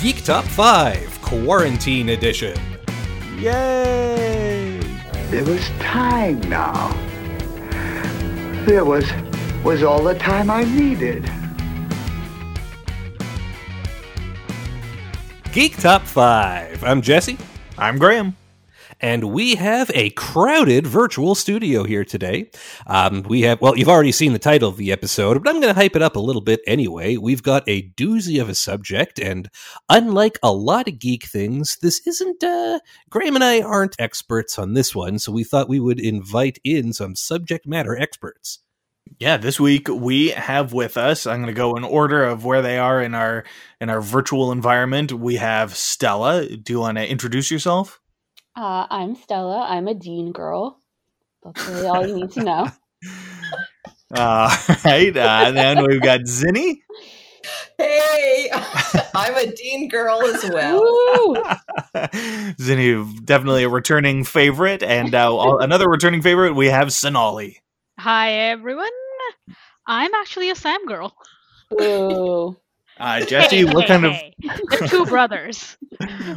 Geek Top 5 Quarantine Edition. Yay! There was time now. There was was all the time I needed. Geek Top 5. I'm Jesse. I'm Graham. And we have a crowded virtual studio here today. Um, we have, well, you've already seen the title of the episode, but I'm going to hype it up a little bit anyway. We've got a doozy of a subject, and unlike a lot of geek things, this isn't, uh, Graham and I aren't experts on this one, so we thought we would invite in some subject matter experts. Yeah, this week we have with us. I'm going to go in order of where they are in our in our virtual environment. We have Stella. Do you want to introduce yourself? Uh, I'm Stella. I'm a Dean girl. That's really all you need to know. all right. Uh, and then we've got Zinni. Hey, I'm a Dean girl as well. Woo! Zinni, definitely a returning favorite. And uh, another returning favorite, we have Sonali. Hi everyone. I'm actually a Sam girl. Ooh. Uh, Jesse, what kind of They're two brothers.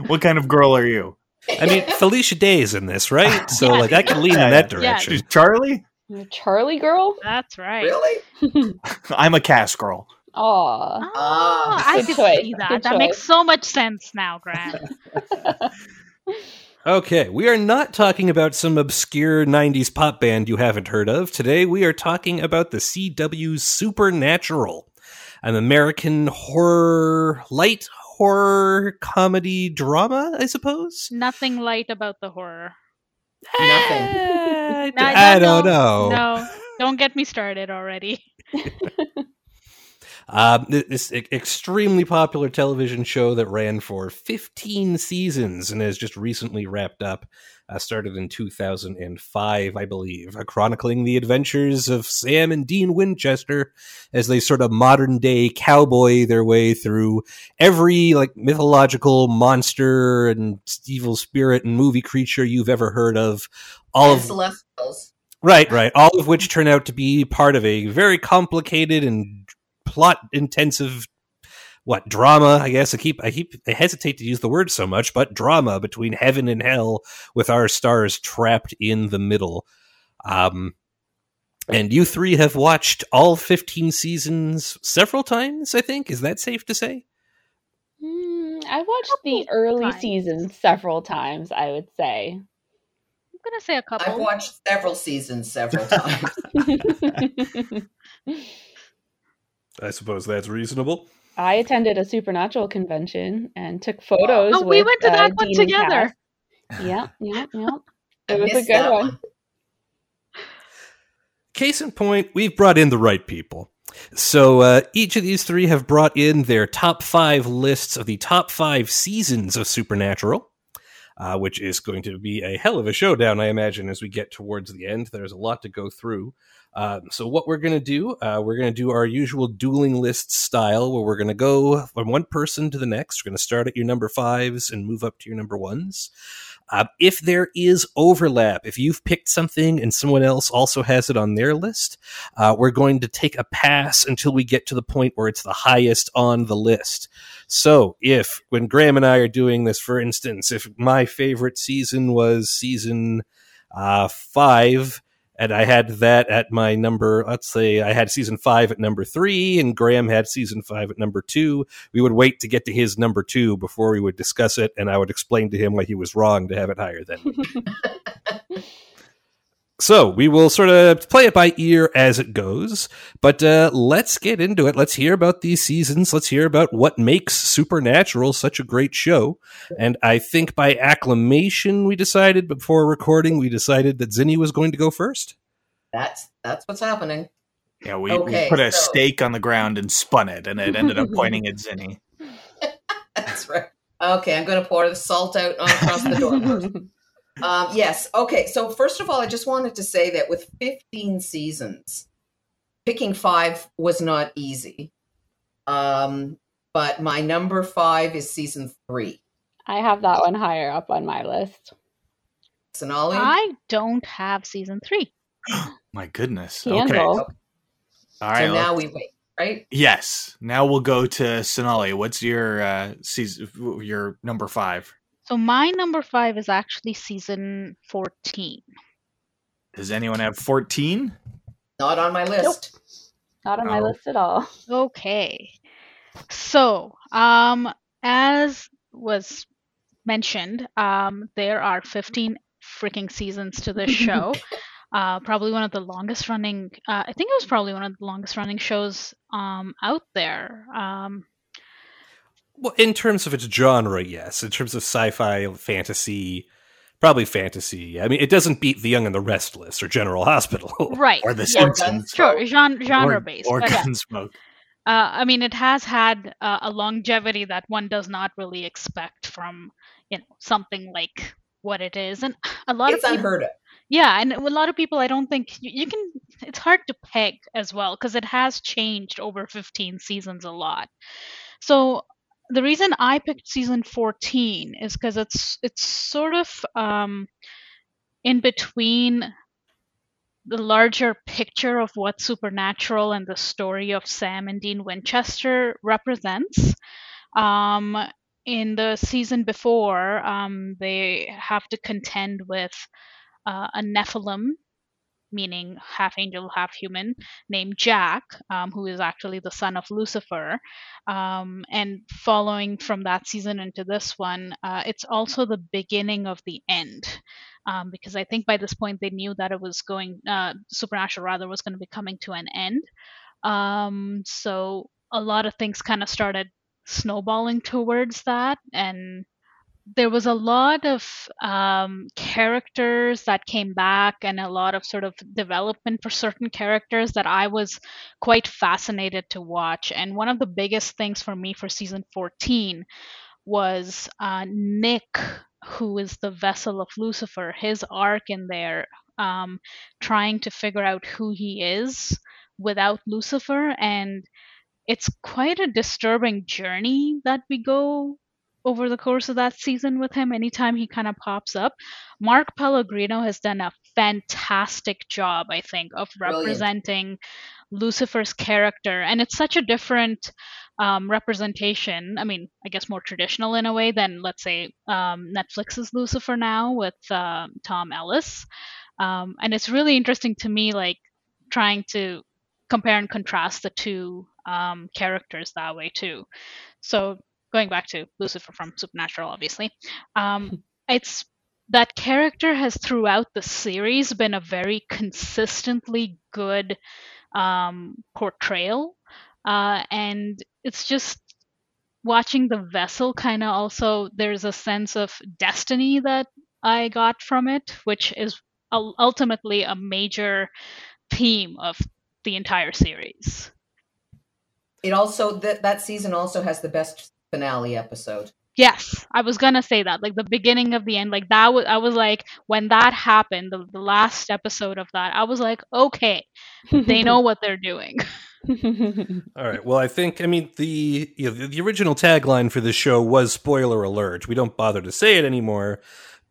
what kind of girl are you? I mean, Felicia Day is in this, right? So, Yeah. like, I can lean in Yeah. that Yeah. direction. She's Charlie. Charlie girl? That's right. Really? I'm a Cas girl. Aw. Oh. I can choice, see that. good That makes so much sense now, Grant. Okay, we are not talking about some obscure 90s pop band you haven't heard of. Today we are talking about the CW's Supernatural, an American horror, light horror comedy drama, I suppose? Nothing light about the horror. Nothing. Eh, No, I don't no, know. No, don't get me started already. Um, this extremely popular television show that ran for 15 seasons and has just recently wrapped up. Uh, started in 2005, I believe, uh, chronicling the adventures of Sam and Dean Winchester as they sort of modern day cowboy their way through every like mythological monster and evil spirit and movie creature you've ever heard of. All and of Celestials. Right, right. All of which turn out to be part of a very complicated and plot intensive what drama, I guess. I keep I keep I hesitate to use the word so much, but drama between heaven and hell with our stars trapped in the middle. Um and you three have watched all 15 seasons several times, I think. Is that safe to say? Hmm, I watched the early times. seasons several times, I would say. I'm gonna say a couple. I've watched several seasons several times. I suppose that's reasonable. I attended a supernatural convention and took photos. oh, we went to uh, that one Dean together. Yeah, yeah, yeah. It was a good that one. Case in point, we've brought in the right people. So uh, each of these three have brought in their top five lists of the top five seasons of Supernatural, uh, which is going to be a hell of a showdown, I imagine, as we get towards the end. There's a lot to go through. Uh, so what we're going to do, uh, we're going to do our usual dueling list style, where we're going to go from one person to the next. We're going to start at your number fives and move up to your number ones. Uh, if there is overlap, if you've picked something and someone else also has it on their list, uh, we're going to take a pass until we get to the point where it's the highest on the list. So, if when Graham and I are doing this, for instance, if my favorite season was season uh, five, and I had that at my number, let's say I had season five at number three, and Graham had season five at number two, we would wait to get to his number two before we would discuss it, and I would explain to him why he was wrong to have it higher than. so we will sort of play it by ear as it goes, but uh, let's get into it. Let's hear about these seasons. Let's hear about what makes Supernatural such a great show. And I think by acclamation, we decided before recording, we decided that Zinni was going to go first. That's that's what's happening. Yeah, we, Okay, we put a so- stake on the ground and spun it, and it ended up pointing at Zinni. That's right. Okay, I'm going to pour the salt out across the door. first. Um, yes. Okay. So first of all, I just wanted to say that with 15 seasons, picking five was not easy. Um, but my number five is season three. I have that one higher up on my list. Sonali. I don't have season three. My goodness. Scandal. Okay. All right. so now let's- we wait. right? Yes. Now we'll go to Sonali. What's your uh season your number 5? So my number five is actually season 14. Does anyone have 14? Not on my list. Nope. Not on my Oh. list at all. Okay. So, um, as was mentioned, um, there are 15 freaking seasons to this show. uh, probably one of the longest running, uh, I think it was probably one of the longest running shows um, out there. Um, Well, in terms of its genre, yes. In terms of sci-fi, fantasy, probably fantasy. I mean, it doesn't beat The Young and the Restless or General Hospital. right. Or The yeah, Simpsons? Sure, genre, genre Or- based. Or but yeah. Gunsmoke. Uh, I mean, it has had uh, a longevity that one does not really expect from, you know, something like what it is, and a lot It's of people, unheard of. yeah, and a lot of people, I don't think you, you can. It's hard to peg as well because it has changed over 15 seasons a lot. So the reason I picked season 14 is because it's it's sort of um, in between the larger picture of what supernatural and the story of Sam and Dean Winchester represents. Um, in the season before, um, they have to contend with uh, a Nephilim, meaning half angel, half human, named Jack, um, who is actually the son of Lucifer. Um, and following from that season into this one, uh, it's also the beginning of the end. Um, because I think by this point they knew that it was going, uh, Supernatural rather, was going to be coming to an end. Um, so a lot of things kind of started snowballing towards that. And there was a lot of um, characters that came back and a lot of sort of development for certain characters that I was quite fascinated to watch. And one of the biggest things for me for season 14 was uh, Nick, who is the vessel of Lucifer, his arc in there, um, trying to figure out who he is without Lucifer. And it's quite a disturbing journey that we go over the course of that season with him anytime he kind of pops up. Mark pellegrino has done a fantastic job i think of Brilliant. representing lucifer's character and it's such a different um, representation i mean i guess more traditional in a way than let's say um, netflix's lucifer now with um tom ellis. Um, and it's really interesting to me like trying to compare and contrast the two um, characters that way too. So going back to Lucifer from Supernatural, obviously, um, it's that character has throughout the series been a very consistently good um, portrayal, uh, and it's just watching the vessel kind of also there's a sense of destiny that I got from it, which is ultimately a major theme of the entire series. It also that that season also has the best finale episode. Yes, I was gonna say that. Like the beginning of the end, like that was I was like when that happened, the, the last episode of that, I was like, okay, they know what they're doing. All right. Well, I think I mean the you know, the, the original tagline for this show was "spoiler alert." We don't bother to say it anymore,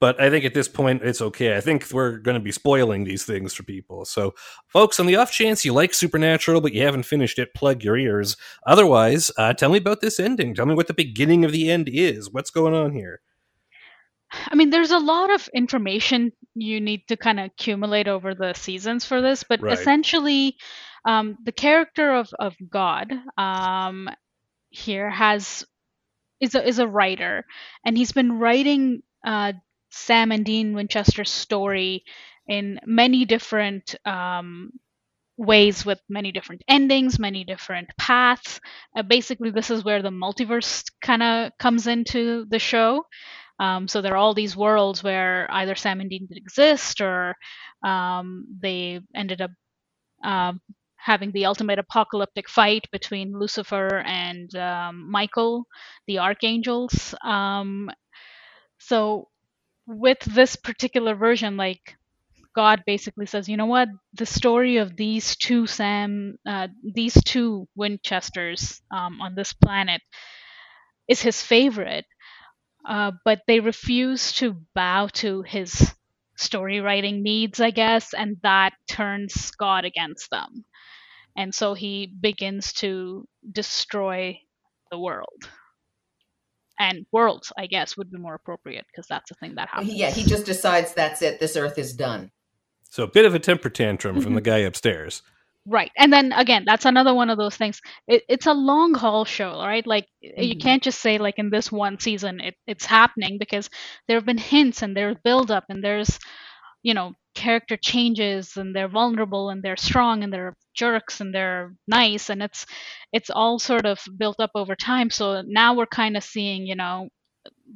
but I think at this point it's okay. I think we're going to be spoiling these things for people. So, folks, on the off chance you like Supernatural but you haven't finished it, plug your ears. Otherwise, uh, tell me about this ending. Tell me what the beginning of the end is. What's going on here? I mean, there's a lot of information you need to kind of accumulate over the seasons for this, but Right. essentially, um, the character of of God um, here has is a is a writer, and he's been writing uh, Sam and Dean Winchester's story in many different um, ways with many different endings, many different paths. Uh, basically, this is where the multiverse kind of comes into the show. Um, so there are all these worlds where either Sam and Dean did exist, or um, they ended up um, having the ultimate apocalyptic fight between Lucifer and um, Michael, the archangels. Um, so with this particular version, like God basically says, you know what, the story of these two Sam, uh, these two Winchesters um, on this planet is his favorite, uh, but they refuse to bow to his story writing needs, I guess, and that turns God against them. and so he begins to destroy the world. And worlds, I guess, would be more appropriate because that's the thing that happens. Yeah, he just decides that's it. This Earth is done. So a bit of a temper tantrum from the guy upstairs. Right. And then again, that's another one of those things. It, it's a long haul show, right? Like you Mhm. can't just say like in this one season it, it's happening because there have been hints and there's build up and there's you know character changes and they're vulnerable and they're strong and they're jerks and they're nice and it's it's all sort of built up over time. So now we're kind of seeing, you know,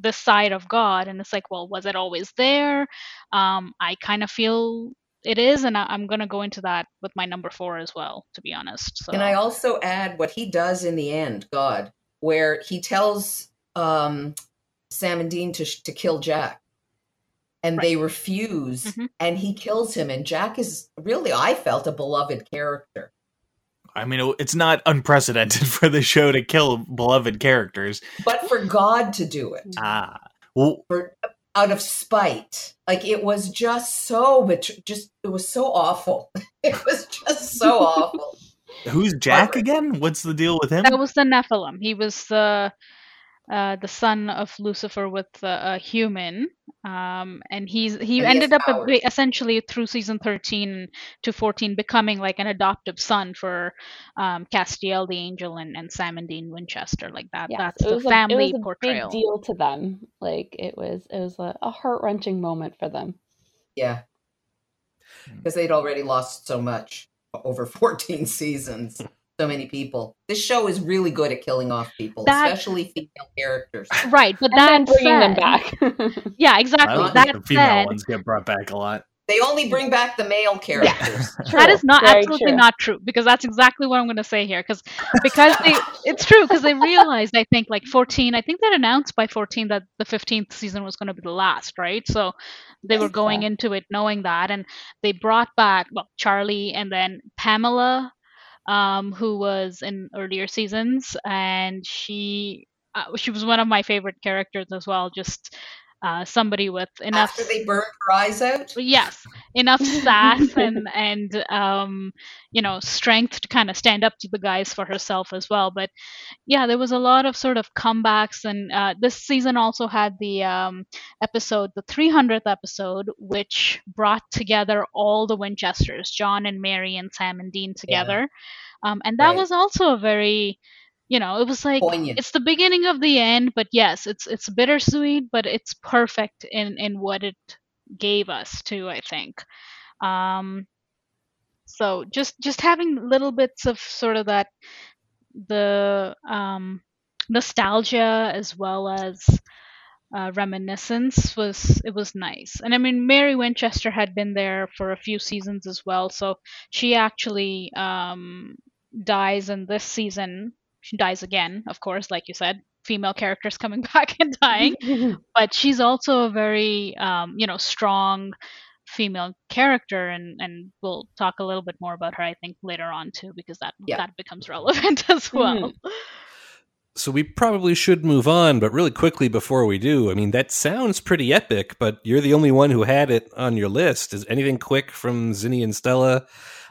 this side of God and it's like, well, was it always there? Um, I kind of feel it is, and I, I'm going to go into that with my number four as well, to be honest. So Can I also add what he does in the end, God, where he tells um, Sam and Dean to, to kill Jack. And they refuse, Mhm. and he kills him. And Jack is really, I felt, a beloved character. I mean, it's not unprecedented for the show to kill beloved characters. But for God to do it, Ah, well, for out of spite, like it was just so, but just it was so awful. It was just so awful. who's Jack Barbara. again? What's the deal with him? that was the Nephilim. He was the uh, the son of Lucifer with uh, a human, um, and he's he And ended has up powers. essentially through season thirteen to fourteen becoming like an adoptive son for um, Castiel the Angel and, and Sam and Dean Winchester. Like that. Yes, That's it the was a, family it was a portrayal. big deal to them. Like it was, it was a, a heart wrenching moment for them. Yeah. Because they'd already lost so much over 14 seasons. So many people. This show is really good at killing off people, That- especially female characters. Right, but And then that bringing them back. Yeah, exactly. don't That think the female said, ones get brought back a lot. They only bring back the male characters. that True, is not very absolutely true. not true because that's exactly what I'm going to say here because because they it's true because they realized I think like 14 I think they announced by 14 that the 15th season was going to be the last right so they were going into it knowing that and they brought back well Charlie and then Pamela um who was in earlier seasons and she uh, she was one of my favorite characters as well just uh, somebody with enough After they burned her eyes out. yes enough sass and and um you know strength to kind of stand up to the guys for herself as well but yeah there was a lot of sort of comebacks and uh, this season also had the um episode the 300th episode which brought together all the winchesters john and mary and sam and dean together um and that Right. was also a very you know it was like Poignant. it's the beginning of the end but yes it's it's bittersweet but it's perfect in in what it gave us too i think. Um so just just having little bits of sort of that the um nostalgia as well as uh, reminiscence was it was nice. And i mean mary winchester had been there for a few seasons as well so she actually um dies in this season she dies again of course like you said female characters coming back and dying but she's also a very um, you know strong female character and and we'll talk a little bit more about her i think later on too because that Yeah. that becomes relevant as well So we probably should move on, but really quickly before we do, I mean, that sounds pretty epic, but you're the only one who had it on your list. Is anything quick from Zinni and Stella?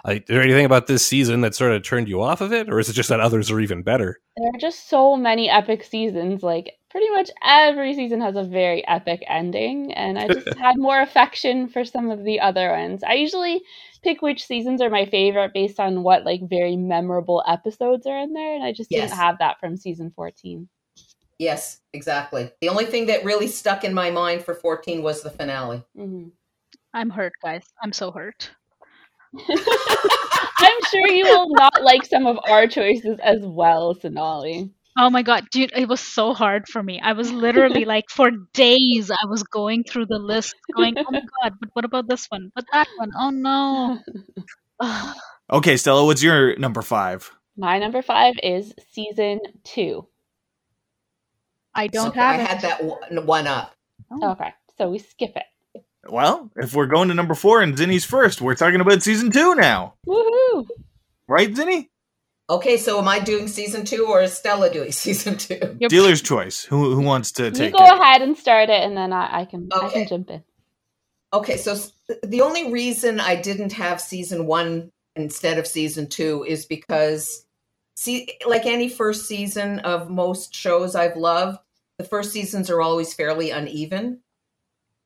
Uh, is there anything about this season that sort of turned you off of it, or is it just that others are even better? there are just so many epic seasons. Like pretty much every season has a very epic ending, and I just had more affection for some of the other ones. I usually pick which seasons are my favorite based on what like very memorable episodes are in there, and I just Yes. didn't have that from season fourteen. Yes, exactly. The only thing that really stuck in my mind for 14 was the finale. Mhm. i'm hurt guys i'm so hurt I'm sure you will not like some of our choices as well, Sonali. oh my god dude it was so hard for me i was literally like for days i was going through the list going oh my god but what about this one but that one oh no Okay, Stella, what's your number five? My number five is season two. i don't So have I it had that one, one up. Oh. Okay, so we skip it. Well, if we're going to number four and Zinni's first, we're talking about season two now. Woohoo! Right, Zinni? Okay, so am I doing season two or is Stella doing season two? You're- Dealer's choice. Who who wants to take? It? You go it? ahead and start it, and then I, I can I can jump in. Okay, so the only reason I didn't have season one instead of season two is because see like any first season of most shows I've loved, the first seasons are always fairly uneven.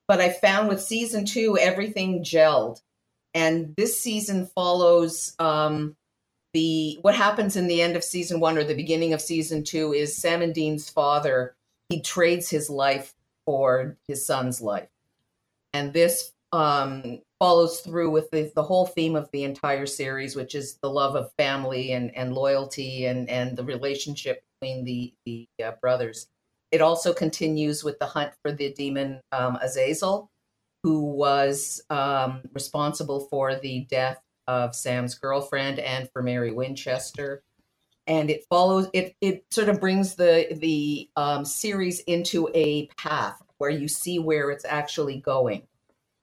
But I found with season two, everything gelled. And this season follows um, the what happens in the end of season one or the beginning of season two is Sam and Dean's father. He trades his life for his son's life. And this um, follows through with the, the whole theme of the entire series, which is the love of family and, and loyalty and, and the relationship between the, the uh, brothers. It also continues with the hunt for the demon um, Azazel, who was um, responsible for the death of Sam's girlfriend and for Mary Winchester. And it follows it. It sort of brings the the um, series into a path where you see where it's actually going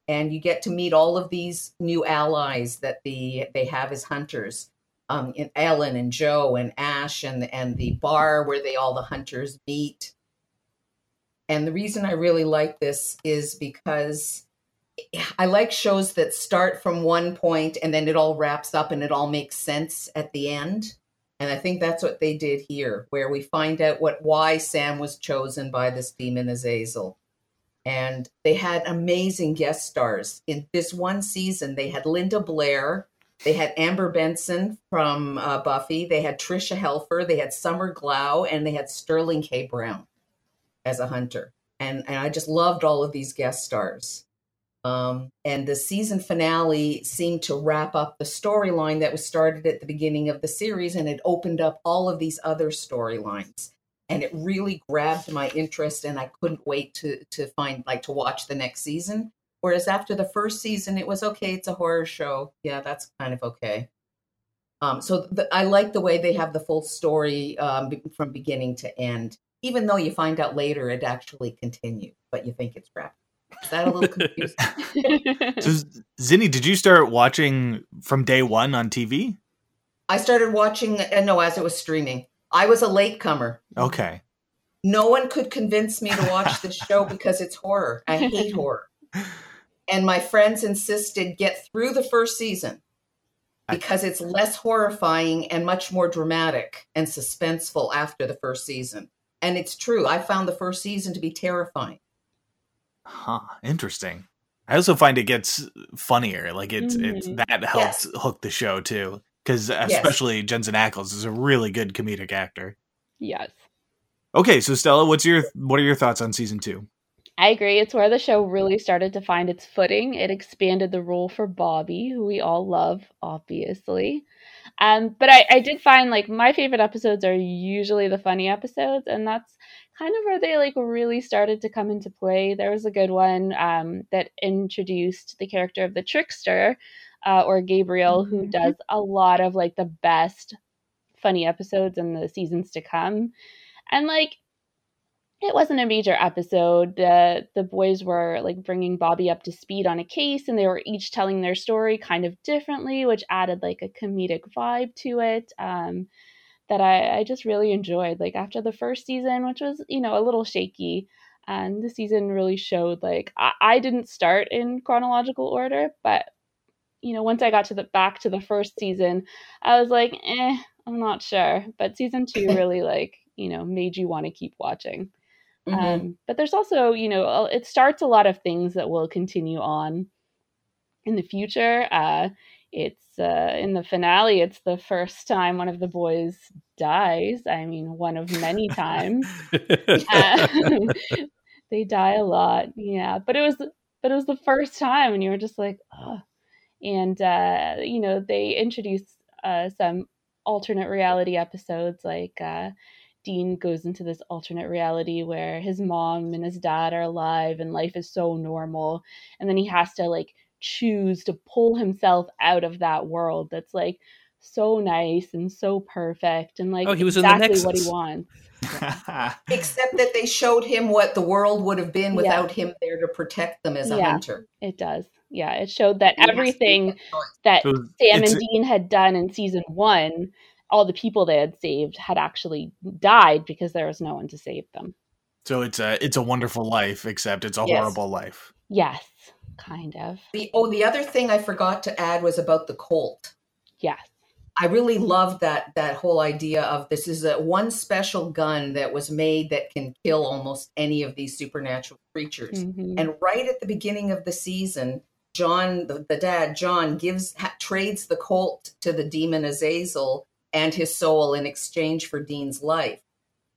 and you get to meet all of these new allies that the they have as hunters um, in Ellen and Jo and Ash and and the bar where they all the hunters meet. And the reason I really like this is because I like shows that start from one point and then it all wraps up and it all makes sense at the end. And I think that's what they did here, where we find out what why Sam was chosen by this demon Azazel and they had amazing guest stars in this one season. They had Linda Blair, they had Amber Benson from uh, Buffy, they had Tricia Helfer, they had Summer Glau, and they had Sterling K. Brown as a hunter. And, and I just loved all of these guest stars. Um, and the season finale seemed to wrap up the storyline that was started at the beginning of the series, and it opened up all of these other storylines. And it really grabbed my interest and i couldn't wait to to find like to watch the next season. Whereas after the first season it was okay it's a horror show. Yeah that's kind of okay. Um, so i like the way they have the full story um, from beginning to end even though you find out later it actually continues but you think it's wrapped is that a little confusing so zinni did you start watching from day one on tv i started watching uh, no as it was streaming I was a latecomer. Okay. No one could convince me to watch this show because it's horror. I hate horror. And my friends insisted get through the first season because it's less horrifying and much more dramatic and suspenseful after the first season. And it's true. I found the first season to be terrifying. Huh. Interesting. I also find it gets funnier. Like it's mm-hmm. it's that helps yes. hook the show too because especially yes. Jensen Ackles is a really good comedic actor. Yes. Okay, so Stella, what's your what are your thoughts on season two? I agree. It's where the show really started to find its footing. It expanded the role for Bobby, who we all love, obviously. Um, but I, I did find like my favorite episodes are usually the funny episodes, and that's kind of where they like really started to come into play. There was a good one um, that introduced the character of the trickster, uh, or Gabriel, who mm-hmm. does a lot of like the best funny episodes in the seasons to come. And like, it wasn't a major episode. Uh, the boys were like bringing Bobby up to speed on a case, and they were each telling their story kind of differently, which added like a comedic vibe to it. Um, that I, I just really enjoyed. Like after the first season, which was you know a little shaky, and the season really showed like I, I didn't start in chronological order, but you know, once I got to the back to the first season, I was like, eh, I'm not sure. But season two really like, you know, made you want to keep watching. Mm-hmm. Um, but there's also, you know, it starts a lot of things that will continue on in the future. Uh, it's uh, in the finale. It's the first time one of the boys dies. I mean, one of many times. uh, they die a lot, yeah. But it was, but it was the first time, and you were just like, oh, and uh, you know they introduce uh, some alternate reality episodes like uh, dean goes into this alternate reality where his mom and his dad are alive and life is so normal and then he has to like choose to pull himself out of that world that's like so nice and so perfect and like oh, he was exactly what he wants Except that they showed him what the world would have been without yeah. him there to protect them as a yeah, hunter. It does. Yeah, it showed that everything that so Sam and Dean had done in season one, all the people they had saved had actually died because there was no one to save them. So it's a it's a wonderful life, except it's a yes. horrible life. Yes, kind of. The oh, the other thing I forgot to add was about the Colt. Yes. I really loved that that whole idea of this is a one special gun that was made that can kill almost any of these supernatural creatures. Mm-hmm. And right at the beginning of the season, John, the, the dad, John, gives ha, trades the Colt to the demon Azazel and his soul in exchange for Dean's life.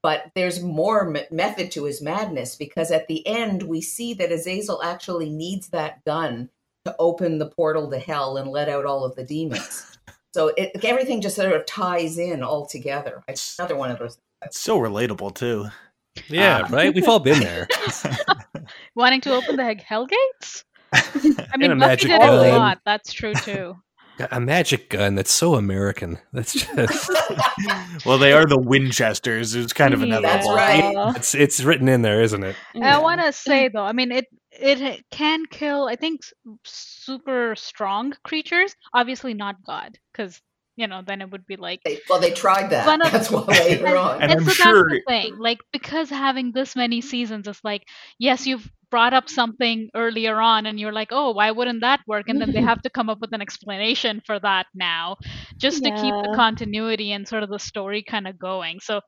But there's more m- method to his madness because at the end we see that Azazel actually needs that gun to open the portal to hell and let out all of the demons. so it, everything just sort of ties in all together. It's another one of those. It's so relatable too. Yeah, uh, right. We've all been there. Wanting to open the hell gates. I mean, Buffy did it a lot. That's true too. A magic gun that's so American. That's just well, they are the Winchesters. It's kind of another. That's right. It's it's written in there, isn't it? I want to say though, I mean it it can kill. I think super strong creatures. Obviously not God, because you know, then it would be like. They, well, they tried that. Of, that's why later on. And, and so sure... that's the thing. Like, because having this many seasons, it's like, yes, you've brought up something earlier on and you're like, oh, why wouldn't that work? And then they have to come up with an explanation for that now just yeah. to keep the continuity and sort of the story kind of going. So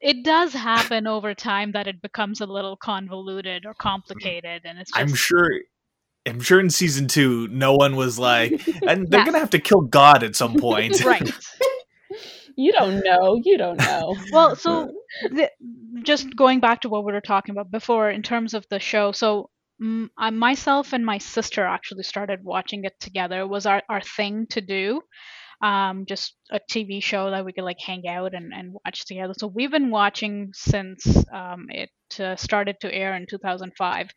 it does happen over time that it becomes a little convoluted or mm-hmm. complicated and it's just... I'm sure I'm sure in season two, no one was like, and they're yeah. gonna have to kill God at some point, right? you don't know. You don't know. well, so the, just going back to what we were talking about before in terms of the show. So mm, I, myself and my sister actually started watching it together. It was our, our thing to do. Um, just a TV show that we could like hang out and, and watch together. So we've been watching since um, it uh, started to air in 2005.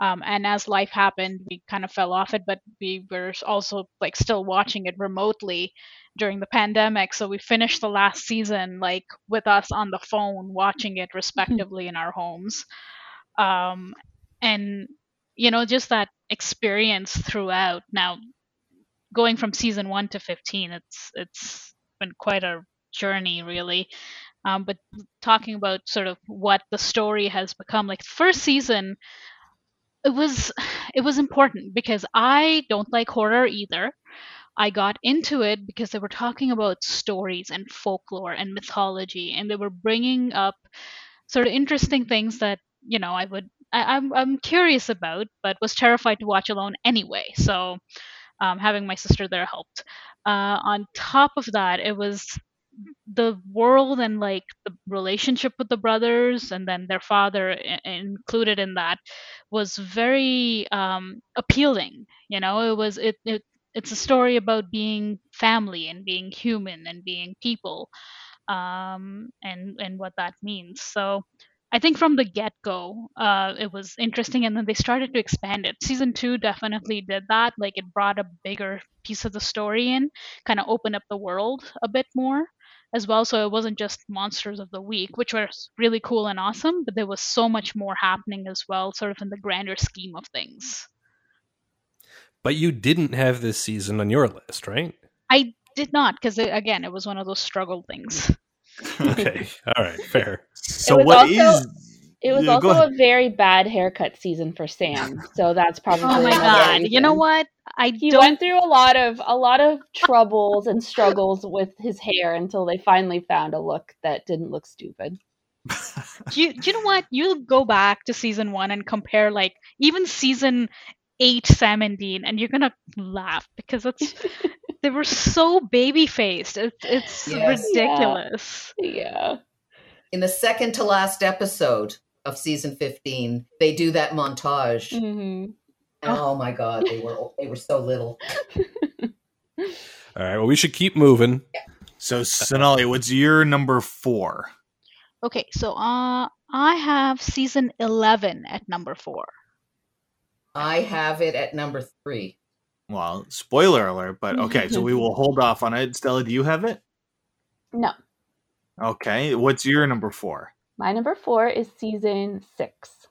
Um, and as life happened, we kind of fell off it, but we were also like still watching it remotely during the pandemic. So we finished the last season like with us on the phone watching it respectively in our homes. Um, and you know, just that experience throughout. Now, going from season one to fifteen, it's it's been quite a journey, really. Um, but talking about sort of what the story has become, like first season, it was it was important because I don't like horror either. I got into it because they were talking about stories and folklore and mythology, and they were bringing up sort of interesting things that you know I would I, am I'm, I'm curious about, but was terrified to watch alone anyway. So um, having my sister there helped. Uh, on top of that, it was the world and like the relationship with the brothers and then their father I- included in that was very um, appealing you know it was it, it it's a story about being family and being human and being people um, and and what that means so I think from the get go, uh, it was interesting, and then they started to expand it. Season two definitely did that. Like it brought a bigger piece of the story in, kind of opened up the world a bit more as well. So it wasn't just monsters of the week, which was really cool and awesome, but there was so much more happening as well, sort of in the grander scheme of things. But you didn't have this season on your list, right? I did not, because uh, again, it was one of those struggle things. okay, all right, fair. So what also, is? It was yeah, also a very bad haircut season for Sam, so that's probably. oh my god! Reason. You know what? I he don't... went through a lot of a lot of troubles and struggles with his hair until they finally found a look that didn't look stupid. do, you, do you know what? You go back to season one and compare, like even season eight Sam and Dean, and you're gonna laugh because it's they were so baby faced. It's it's yes. ridiculous. Yeah. yeah. In the second to last episode of season fifteen, they do that montage. Mm-hmm. Oh my god, they were they were so little. All right, well, we should keep moving. Yeah. So, Sonali, what's your number four? Okay, so uh, I have season eleven at number four. I have it at number three. Well, spoiler alert, but okay, so we will hold off on it. Stella, do you have it? No. Okay, what's your number four? My number four is season six.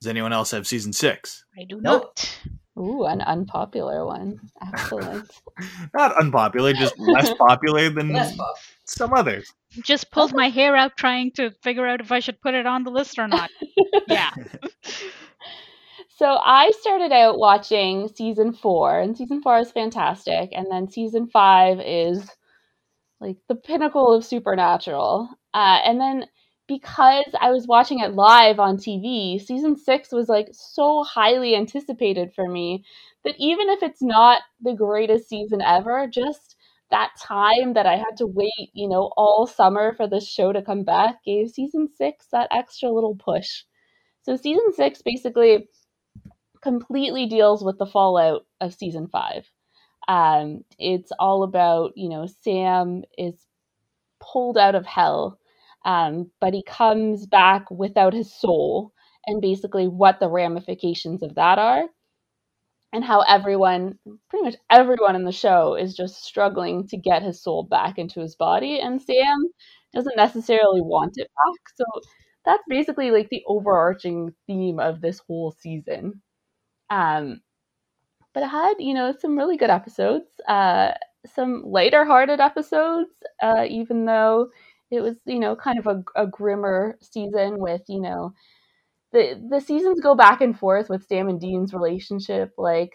Does anyone else have season six? I do not. Ooh, an unpopular one. Excellent. not unpopular, just less popular than less some others. Just pulled my hair out trying to figure out if I should put it on the list or not. yeah. So I started out watching season four, and season four is fantastic. And then season five is like the pinnacle of supernatural. Uh, and then because I was watching it live on TV, season six was like so highly anticipated for me that even if it's not the greatest season ever, just that time that I had to wait, you know, all summer for this show to come back gave season six that extra little push. So season six basically completely deals with the fallout of season five. Um, it's all about, you know, Sam is pulled out of hell, um, but he comes back without his soul, and basically what the ramifications of that are, and how everyone, pretty much everyone in the show, is just struggling to get his soul back into his body, and Sam doesn't necessarily want it back. So that's basically like the overarching theme of this whole season. Um, but it had, you know, some really good episodes, uh, some lighter hearted episodes, uh, even though it was, you know, kind of a, a grimmer season with, you know, the the seasons go back and forth with Sam and Dean's relationship. Like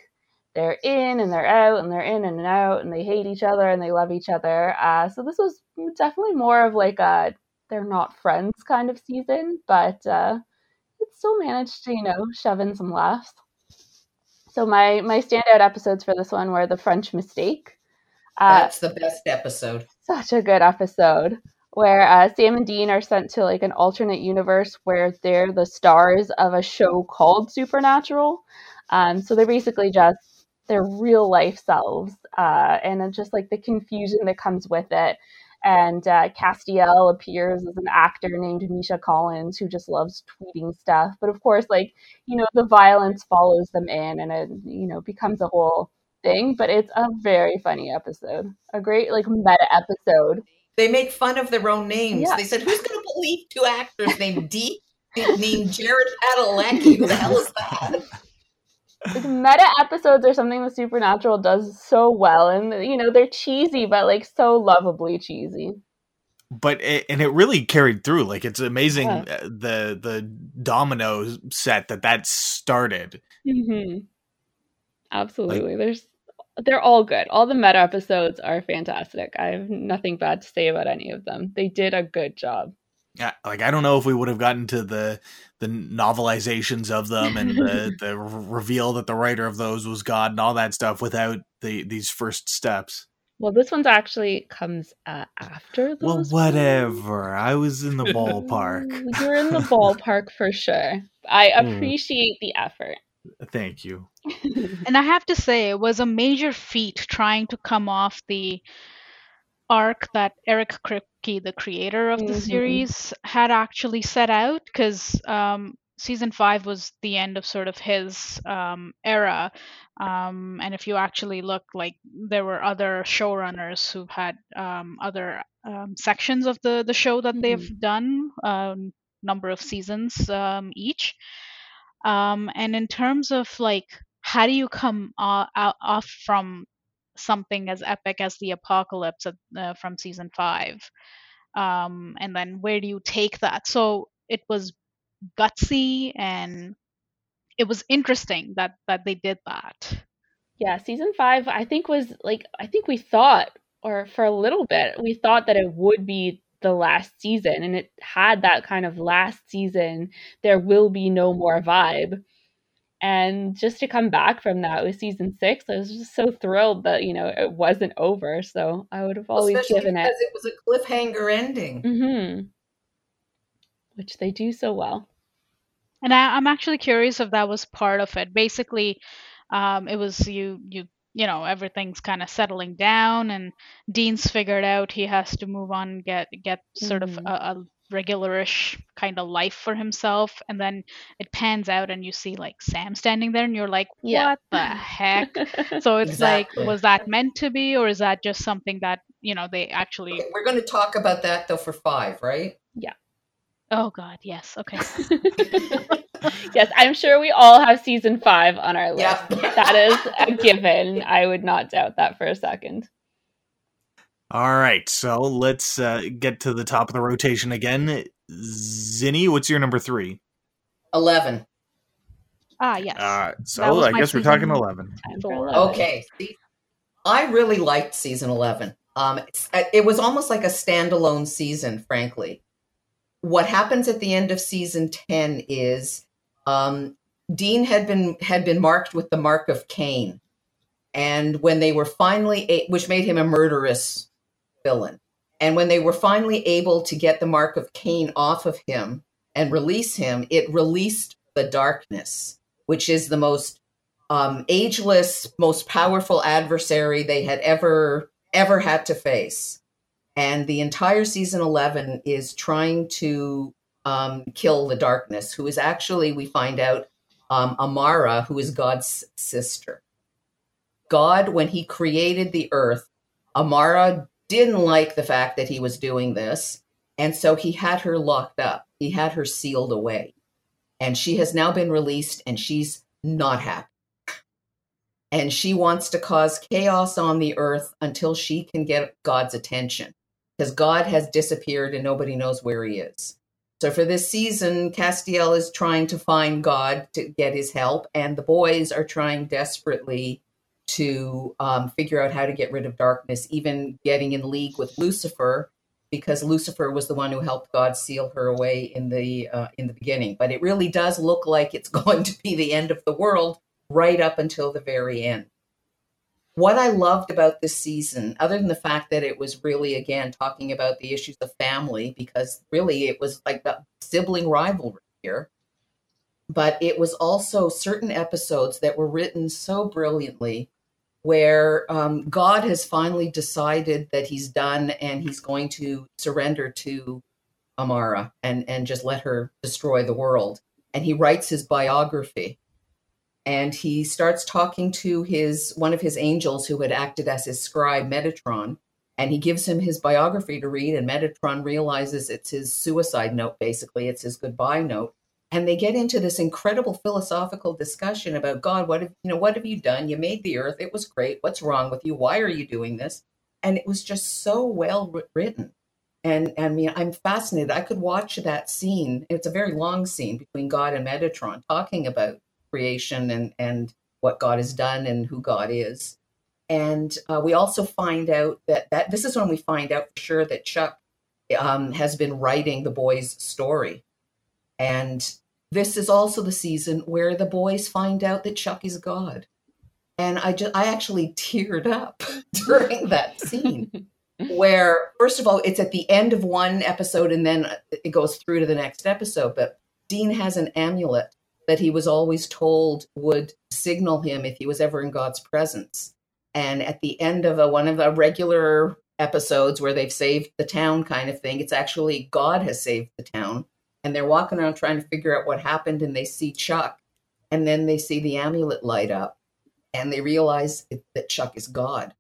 they're in and they're out and they're in and out and they hate each other and they love each other. Uh, so this was definitely more of like a they're not friends kind of season, but uh, it still managed to, you know, shove in some laughs. So my my standout episodes for this one were the French Mistake. Uh, That's the best episode. Such a good episode where uh, Sam and Dean are sent to like an alternate universe where they're the stars of a show called Supernatural. Um, so they're basically just their real life selves, uh, and just like the confusion that comes with it and uh, Castiel appears as an actor named Misha Collins who just loves tweeting stuff. But of course, like you know, the violence follows them in, and it you know becomes a whole thing. But it's a very funny episode, a great like meta episode. They make fun of their own names. Yeah. They said, "Who's going to believe two actors named D named Jared Padalecki? Who the hell is that?" like meta episodes are something the supernatural does so well and you know they're cheesy but like so lovably cheesy but it, and it really carried through like it's amazing yeah. Uh, the the domino set that that started mm-hmm. absolutely like, there's they're all good all the meta episodes are fantastic i have nothing bad to say about any of them they did a good job yeah, like I don't know if we would have gotten to the the novelizations of them and the the reveal that the writer of those was God and all that stuff without the these first steps. Well, this one's actually comes uh, after those. Well, whatever. Ones. I was in the ballpark. You're in the ballpark for sure. I hmm. appreciate the effort. Thank you. and I have to say, it was a major feat trying to come off the arc that Eric Kripke, the creator of the mm-hmm. series, had actually set out because um, season five was the end of sort of his um, era. Um, and if you actually look, like there were other showrunners who've had um, other um, sections of the the show that mm-hmm. they've done, um, number of seasons um, and in terms of like how do you come uh, off from something as epic as the apocalypse uh, from season five? Um, and then where do you take that? So it was gutsy and it was interesting that that they did that. Yeah season five i think was like i think we thought or for a little bit we thought that it would be the last season and it had that kind of last season there will be no more vibe and just to come back from that with season six, I was just so thrilled that you know it wasn't over. So I would have always Especially given it. it was a cliffhanger ending, mm-hmm. which they do so well. And I, am actually curious if that was part of it. Basically, um, it was you you you know everything's kind of settling down, and Dean's figured out he has to move on, get get sort mm-hmm. of a, a regularish kind of life for himself and then it pans out and you see like Sam standing there and you're like what yeah. the heck so it's exactly. like was that meant to be or is that just something that you know they actually okay, we're going to talk about that though for 5 right yeah oh god yes okay yes i'm sure we all have season 5 on our list yeah. that is a given i would not doubt that for a second all right, so let's uh, get to the top of the rotation again. Zinni, what's your number three? 11. Ah, yes. Uh, so I guess we're talking 11. Okay. I really liked season 11. Um, uh, it was almost like a standalone season, frankly. What happens at the end of season 10 is um, Dean had been had been marked with the mark of Cain. And when they were finally, which made him a murderous villain. And when they were finally able to get the mark of Cain off of him and release him, it released the darkness, which is the most um, ageless, most powerful adversary they had ever ever had to face. And the entire season 11 is trying to um, kill the darkness, who is actually, we find out, um, Amara, who is God's sister. God, when he created the earth, Amara didn't like the fact that he was doing this. And so he had her locked up, he had her sealed away. And she has now been released and she's not happy. And she wants to cause chaos on the earth until she can get God's attention because God has disappeared and nobody knows where he is. So for this season, Castiel is trying to find God to get his help, and the boys are trying desperately to um, figure out how to get rid of darkness, even getting in league with Lucifer, because Lucifer was the one who helped God seal her away in the uh, in the beginning. But it really does look like it's going to be the end of the world right up until the very end. What I loved about this season, other than the fact that it was really again talking about the issues of family, because really it was like the sibling rivalry here. But it was also certain episodes that were written so brilliantly where um, God has finally decided that he's done and he's going to surrender to Amara and, and just let her destroy the world. And he writes his biography. And he starts talking to his one of his angels who had acted as his scribe, Metatron, and he gives him his biography to read. And Metatron realizes it's his suicide note, basically, it's his goodbye note. And they get into this incredible philosophical discussion about god what have you know what have you done? You made the earth. It was great. What's wrong with you? Why are you doing this? And it was just so well written. And i mean i'm fascinated. I could watch that scene. It's a very long scene between god and metatron talking about creation and and what god has done and who god is and uh, we also find out that that this is when we find out for sure that chuck um, has been writing the boys story and this is also the season where the boys find out that Chuck is God. And I just I actually teared up during that scene where first of all it's at the end of one episode and then it goes through to the next episode but Dean has an amulet that he was always told would signal him if he was ever in God's presence. And at the end of a, one of the regular episodes where they've saved the town kind of thing, it's actually God has saved the town and they're walking around trying to figure out what happened and they see Chuck and then they see the amulet light up and they realize that Chuck is God.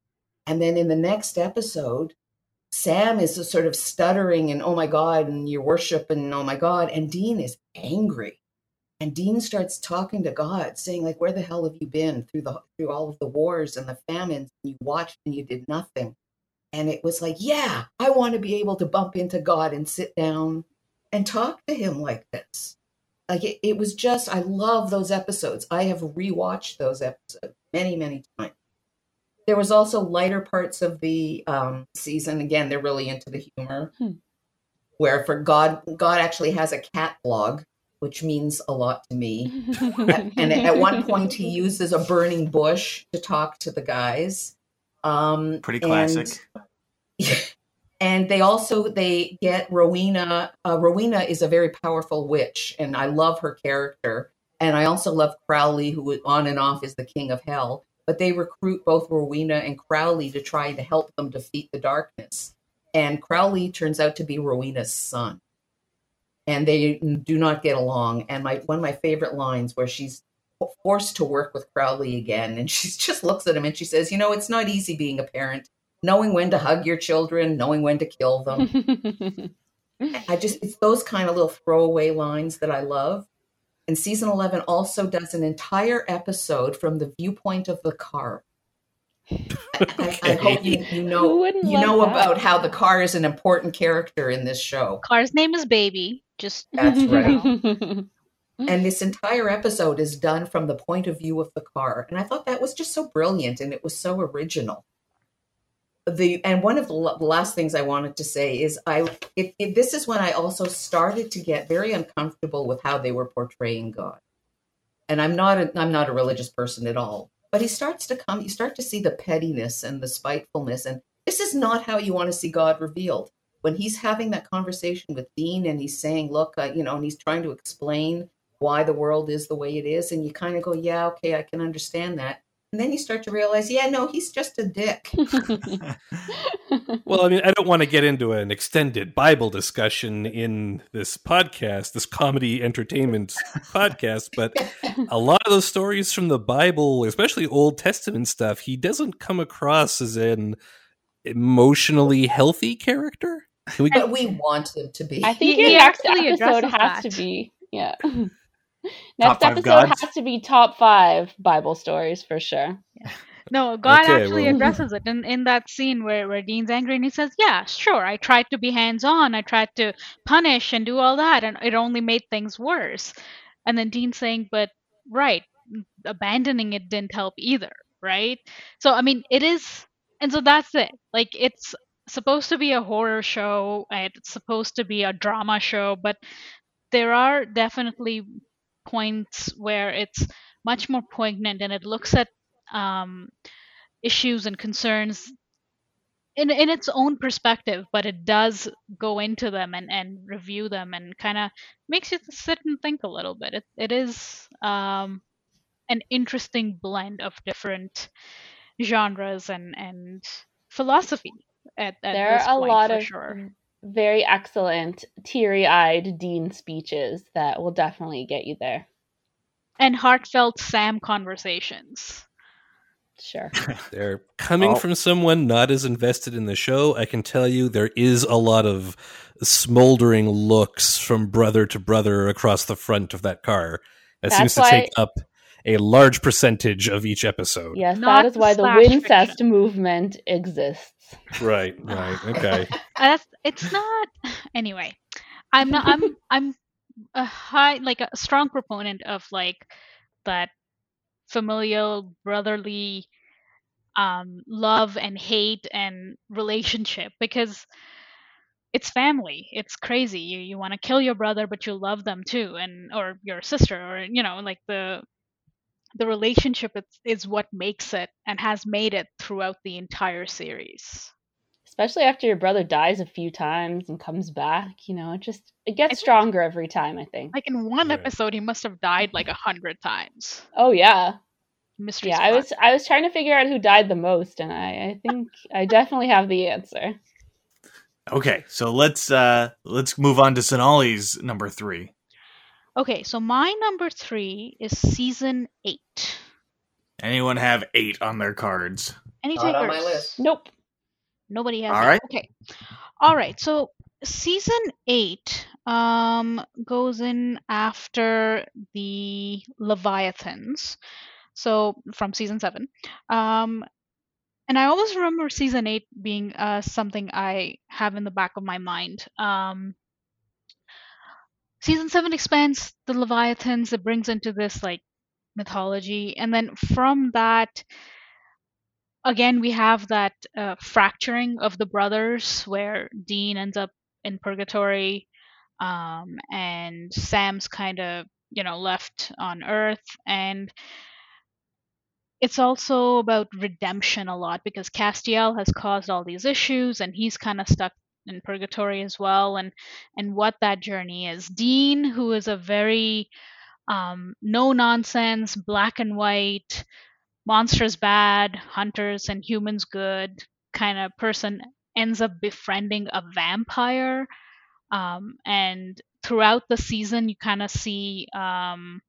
And then in the next episode, Sam is sort of stuttering and oh my God, and your worship and oh my God. And Dean is angry. And Dean starts talking to God, saying, like, where the hell have you been through the through all of the wars and the famines? And you watched and you did nothing. And it was like, yeah, I want to be able to bump into God and sit down and talk to him like this. Like it, it was just, I love those episodes. I have rewatched those episodes many, many times. There was also lighter parts of the um, season. Again, they're really into the humor. Hmm. Where for God, God actually has a cat blog, which means a lot to me. and at one point, he uses a burning bush to talk to the guys. Um, Pretty classic. And, and they also they get Rowena. Uh, Rowena is a very powerful witch, and I love her character. And I also love Crowley, who on and off is the king of hell. But they recruit both Rowena and Crowley to try to help them defeat the darkness. And Crowley turns out to be Rowena's son, and they do not get along. And my one of my favorite lines where she's forced to work with Crowley again, and she just looks at him and she says, "You know, it's not easy being a parent." knowing when to hug your children, knowing when to kill them. I just, it's those kind of little throwaway lines that I love. And season 11 also does an entire episode from the viewpoint of the car. okay. I, I, hope you, you know you know that? about how the car is an important character in this show. Car's name is Baby. Just that's right. And this entire episode is done from the point of view of the car. And I thought that was just so brilliant and it was so original. The and one of the last things I wanted to say is I if, it, this is when I also started to get very uncomfortable with how they were portraying God. And I'm not a, I'm not a religious person at all, but he starts to come you start to see the pettiness and the spitefulness and this is not how you want to see God revealed. When he's having that conversation with Dean and he's saying, "Look, uh, you know," and he's trying to explain why the world is the way it is and you kind of go yeah okay i can understand that and then you start to realize yeah no he's just a dick. Well i mean i don't want to get into an extended bible discussion in this podcast this comedy entertainment podcast but a lot of those stories from the bible especially old testament stuff he doesn't come across as an emotionally healthy character we, but we want him to be i think your next episode has that. to be yeah Next episode gods. has to be top five Bible stories for sure. Yeah. No, God okay, actually well. addresses it in, in that scene where, where Dean's angry and he says, Yeah, sure, I tried to be hands on, I tried to punish and do all that, and it only made things worse. And then Dean saying, But right, abandoning it didn't help either, right? So, I mean, it is, and so that's it. Like, it's supposed to be a horror show, it's supposed to be a drama show, but there are definitely points where it's much more poignant and it looks at um, issues and concerns in in its own perspective, but it does go into them and, and review them and kind of makes you sit and think a little bit. It it is um, an interesting blend of different genres and and philosophy. At, at there are a lot of sure very excellent teary eyed Dean speeches that will definitely get you there. And heartfelt Sam conversations. Sure. They're coming oh. from someone not as invested in the show. I can tell you there is a lot of smoldering looks from brother to brother across the front of that car. That That's seems to why... take up a large percentage of each episode. Yes, Not that is why the Wincest fiction. movement exists. Right, right, okay. That's it's not anyway. I'm not. I'm I'm a high like a strong proponent of like that familial brotherly um love and hate and relationship because it's family it's crazy you you want to kill your brother but you love them too and or your sister or you know like the the relationship is, is what makes it and has made it throughout the entire series. Especially after your brother dies a few times and comes back you know it just it gets stronger every time i think. Like in one episode he must have died like a hundred times. Oh yeah. Mystery yeah spot. i was i was trying to figure out who died the most and i i think i definitely have the answer. Okay so let's uh let's move on to sonali's number three Okay, so my number three is season eight. Anyone have eight on their cards? Any Not takers? on my list. Nope. Nobody has. All right. Okay. All right. So season eight um, goes in after the Leviathans. So from season seven. Um, and I always remember season eight being uh, something I have in the back of my mind. Um, season seven expands the Leviathans. It brings into this like mythology, and then from that, again we have that uh, fracturing of the brothers, where Dean ends up in purgatory, um, and Sam's kind of you know left on Earth, and it's also about redemption a lot because Castiel has caused all these issues, and he's kind of stuck in purgatory as well and and what that journey is. Dean who is a very um, no nonsense black and white monsters bad hunters and humans good kind of person ends up befriending a vampire um, and throughout the season you kind of see um,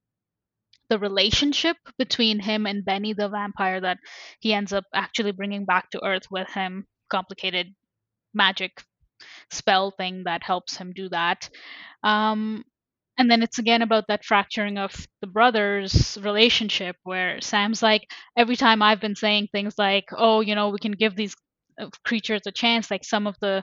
the relationship between him and benny the vampire that he ends up actually bringing back to earth with him. Complicated magic spell thing that helps him do that. Um, and then it's again about that fracturing of the brothers' relationship, where Sam's like, every time I've been saying things like, oh, you know, we can give these uh, creatures a chance, like some of the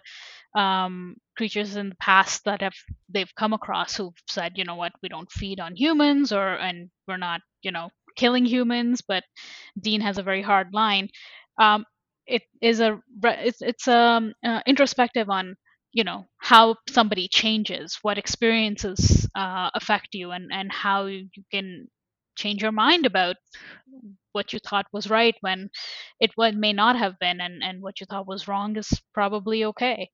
um, creatures in the past that have they've come across who've said, you know what, we don't feed on humans, or and we're not, you know, killing humans. But Dean has a very hard line. Um, it is a it's it's um uh, introspective on you know how somebody changes, what experiences uh, affect you, and and how you can change your mind about what you thought was right when it may not have been and, and what you thought was wrong is probably okay.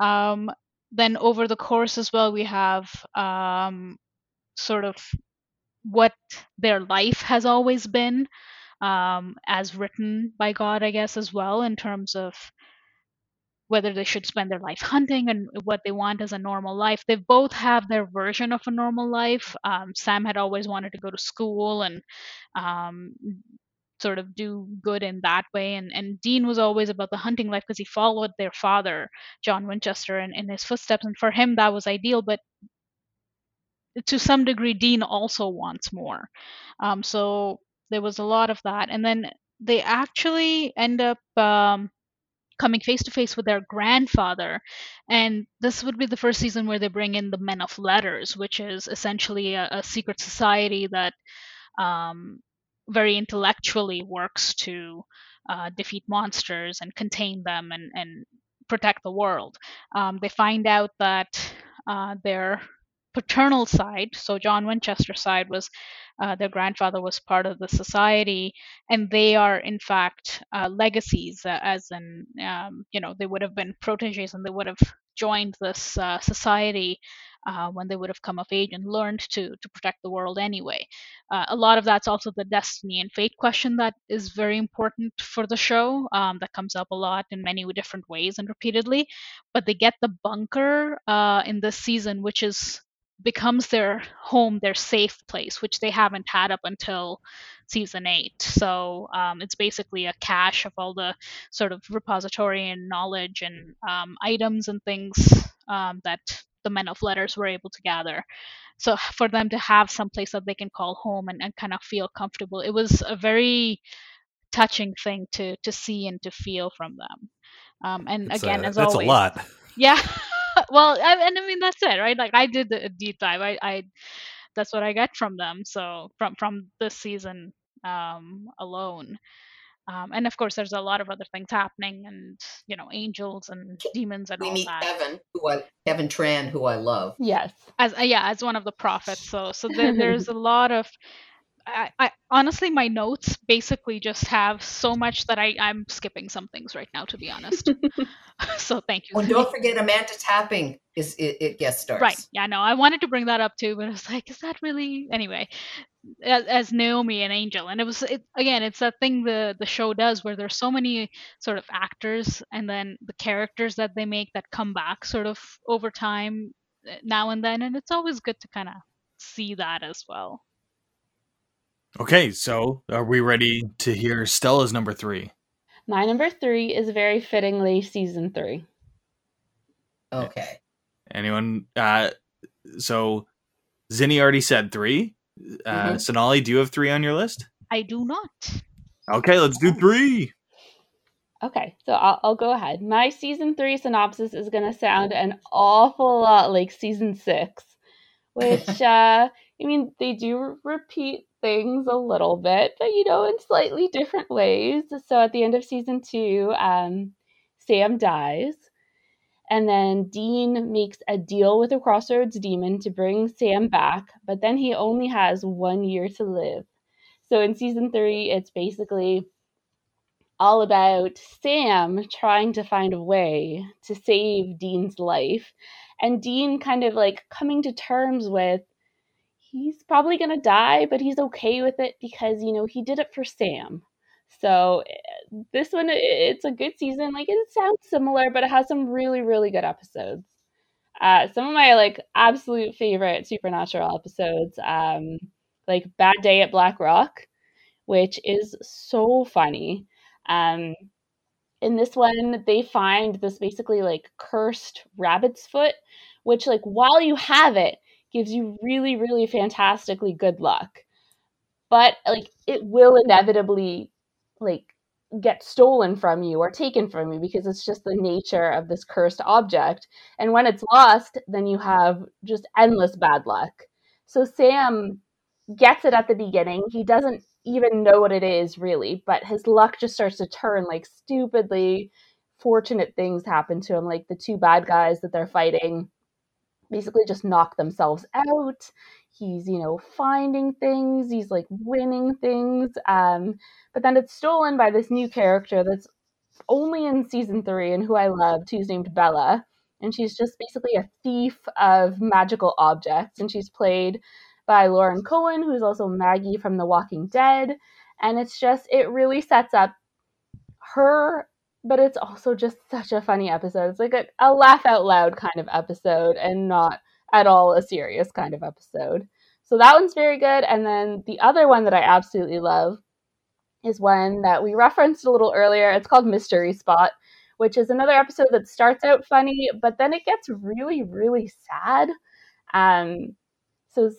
Um, then over the course as well we have um, sort of what their life has always been um, as written by god i guess as well in terms of whether they should spend their life hunting and what they want as a normal life. They both have their version of a normal life. Um, Sam had always wanted to go to school and um, sort of do good in that way. And, and Dean was always about the hunting life because he followed their father, John Winchester, in, in his footsteps. And for him, that was ideal. But to some degree, Dean also wants more. Um, so there was a lot of that. And then they actually end up. Um, coming face to face with their grandfather. And this would be the first season where they bring in the Men of Letters, which is essentially a, a secret society that um, very intellectually works to uh, defeat monsters and contain them and, and protect the world. Um, they find out that uh, their paternal side, so John Winchester's side, was uh, their grandfather was part of the society, and they are in fact uh, legacies, uh, as in um, you know they would have been proteges and they would have joined this uh, society uh, when they would have come of age and learned to to protect the world anyway. Uh, a lot of that's also the destiny and fate question that is very important for the show. Um, that comes up a lot in many different ways and repeatedly. But they get the bunker in this season, which is becomes their home, their safe place, which they haven't had up until season eight. So um, it's basically a cache of all the sort of repository and knowledge and um, items and things um, that the men of letters were able to gather. So for them to have some place that they can call home and, and kind of feel comfortable, it was a very touching thing to to see and to feel from them. Um, and again, a, as that's always, a lot. Yeah. well, I, and I mean that's it, right? Like I did a deep dive. I, I that's what I get from them. So from from this season um, alone. Um, and of course, there's a lot of other things happening, and you know, angels and demons and we all meet that. Kevin, who I Kevin Tran, who I love. Yes. As uh, yeah, as one of the prophets. So so there, there's a lot of I, I, honestly my notes basically just have so much that I, I'm skipping some things right now to be honest. so thank you. And don't forget Amanda Tapping is it, it guest stars. Right. Yeah, no, I wanted to bring that up too, but I was like, is that really anyway? As, as Naomi and Angel, and it was it, again, it's that thing the the show does where there's so many sort of actors, and then the characters that they make that come back sort of over time, eh, now and then, and it's always good to kind of see that as well. Okay, so are we ready to hear Stella's number three? My number three is very fittingly season three. Okay. Anyone? Uh, so Zinni already said three. Uh, Mhm. Sonali, do you have three on your list? I do not. Okay, let's do three. Okay, so I'll, I'll go ahead. My season three synopsis is going to sound an awful lot like season six, which, uh, I mean, they do repeat things a little bit, but you know, in slightly different ways. So at the end of season two, um, Sam dies. And then Dean makes a deal with the Crossroads Demon to bring Sam back, but then he only has one year to live. So in season three, it's basically all about Sam trying to find a way to save Dean's life, and Dean kind of like coming to terms with he's probably going to die, but he's okay with it because, you know, he did it for Sam. So eh, this one, it's a good season. Like it sounds similar, but it has some really, really good episodes. Uh, some of my like absolute favorite supernatural episodes, um, like Bad Day at Black Rock, which is so funny. Um, in this one, they find this basically like cursed rabbit's foot, which like while you have it, gives you really, really fantastically good luck. But like it will inevitably like get stolen from you or taken from you because it's just the nature of this cursed object. And when it's lost, then you have just endless bad luck. So Sam gets it at the beginning. He doesn't even know what it is really, but his luck just starts to turn like stupidly fortunate things happen to him like the two bad guys that they're fighting basically just knock themselves out. He's you know finding things he's like winning things um but then it's stolen by this new character that's only in season three and who i loved who's named bella and she's just basically a thief of magical objects and she's played by lauren Cohan, who's also maggie from the walking dead and it's just it really sets up her but it's also just such a funny episode it's like a, a laugh out loud kind of episode and not at all a serious kind of episode. So that one's very good. And then the other one that I absolutely love is one that we referenced a little earlier. It's called Mystery Spot, which is another episode that starts out funny, but then it gets really, really sad. Um, so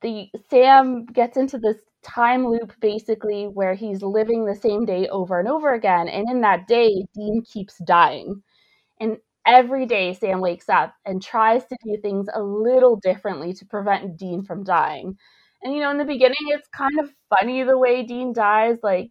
the Sam gets into this time loop basically where he's living the same day over and over again, and in that day, Dean keeps dying. And every day Sam wakes up and tries to do things a little differently to prevent Dean from dying. And you know, in the beginning, it's kind of funny the way Dean dies. Like,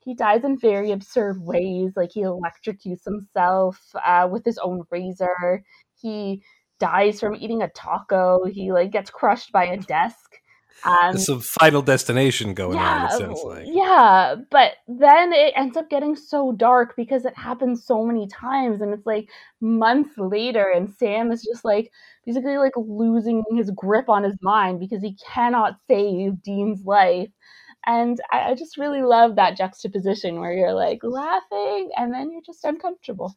he dies in very absurd ways. Like, he electrocutes himself uh, with his own razor. He dies from eating a taco. He like gets crushed by a desk. Um, some final destination going yeah, on. It sounds like. Yeah, but then it ends up getting so dark because it happens so many times, and it's like months later, and Sam is just like basically like losing his grip on his mind because he cannot save Dean's life. And I, I just really love that juxtaposition where you're like laughing and then you're just uncomfortable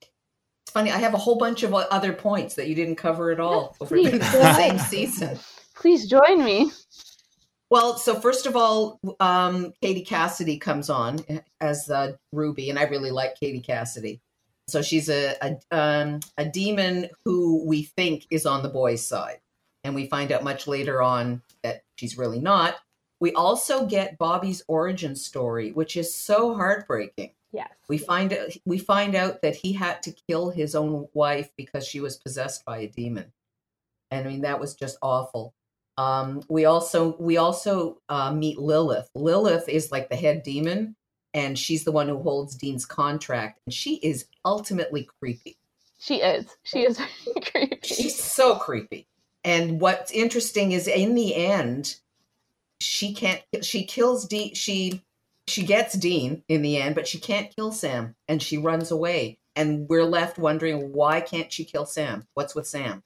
It's funny. I have a whole bunch of other points that you didn't cover at all over the same season. Please join me. Well, so first of all, um, Katie Cassidy comes on as uh, Ruby, and I really like Katie Cassidy. So she's a a, um, a demon who we think is on the boys' side, and we find out much later on that she's really not. We also get Bobby's origin story, which is so heartbreaking. Yes. We find we find out that he had to kill his own wife because she was possessed by a demon. And I mean that was just awful. Um, we also we also uh, meet Lilith. Lilith is like the head demon, and she's the one who holds Dean's contract, and she is ultimately creepy. She is. She is creepy. She's so creepy. And what's interesting is, in the end, she can't. She kills Dean. She she gets Dean in the end, but she can't kill Sam, and she runs away. And we're left wondering why can't she kill Sam? What's with Sam?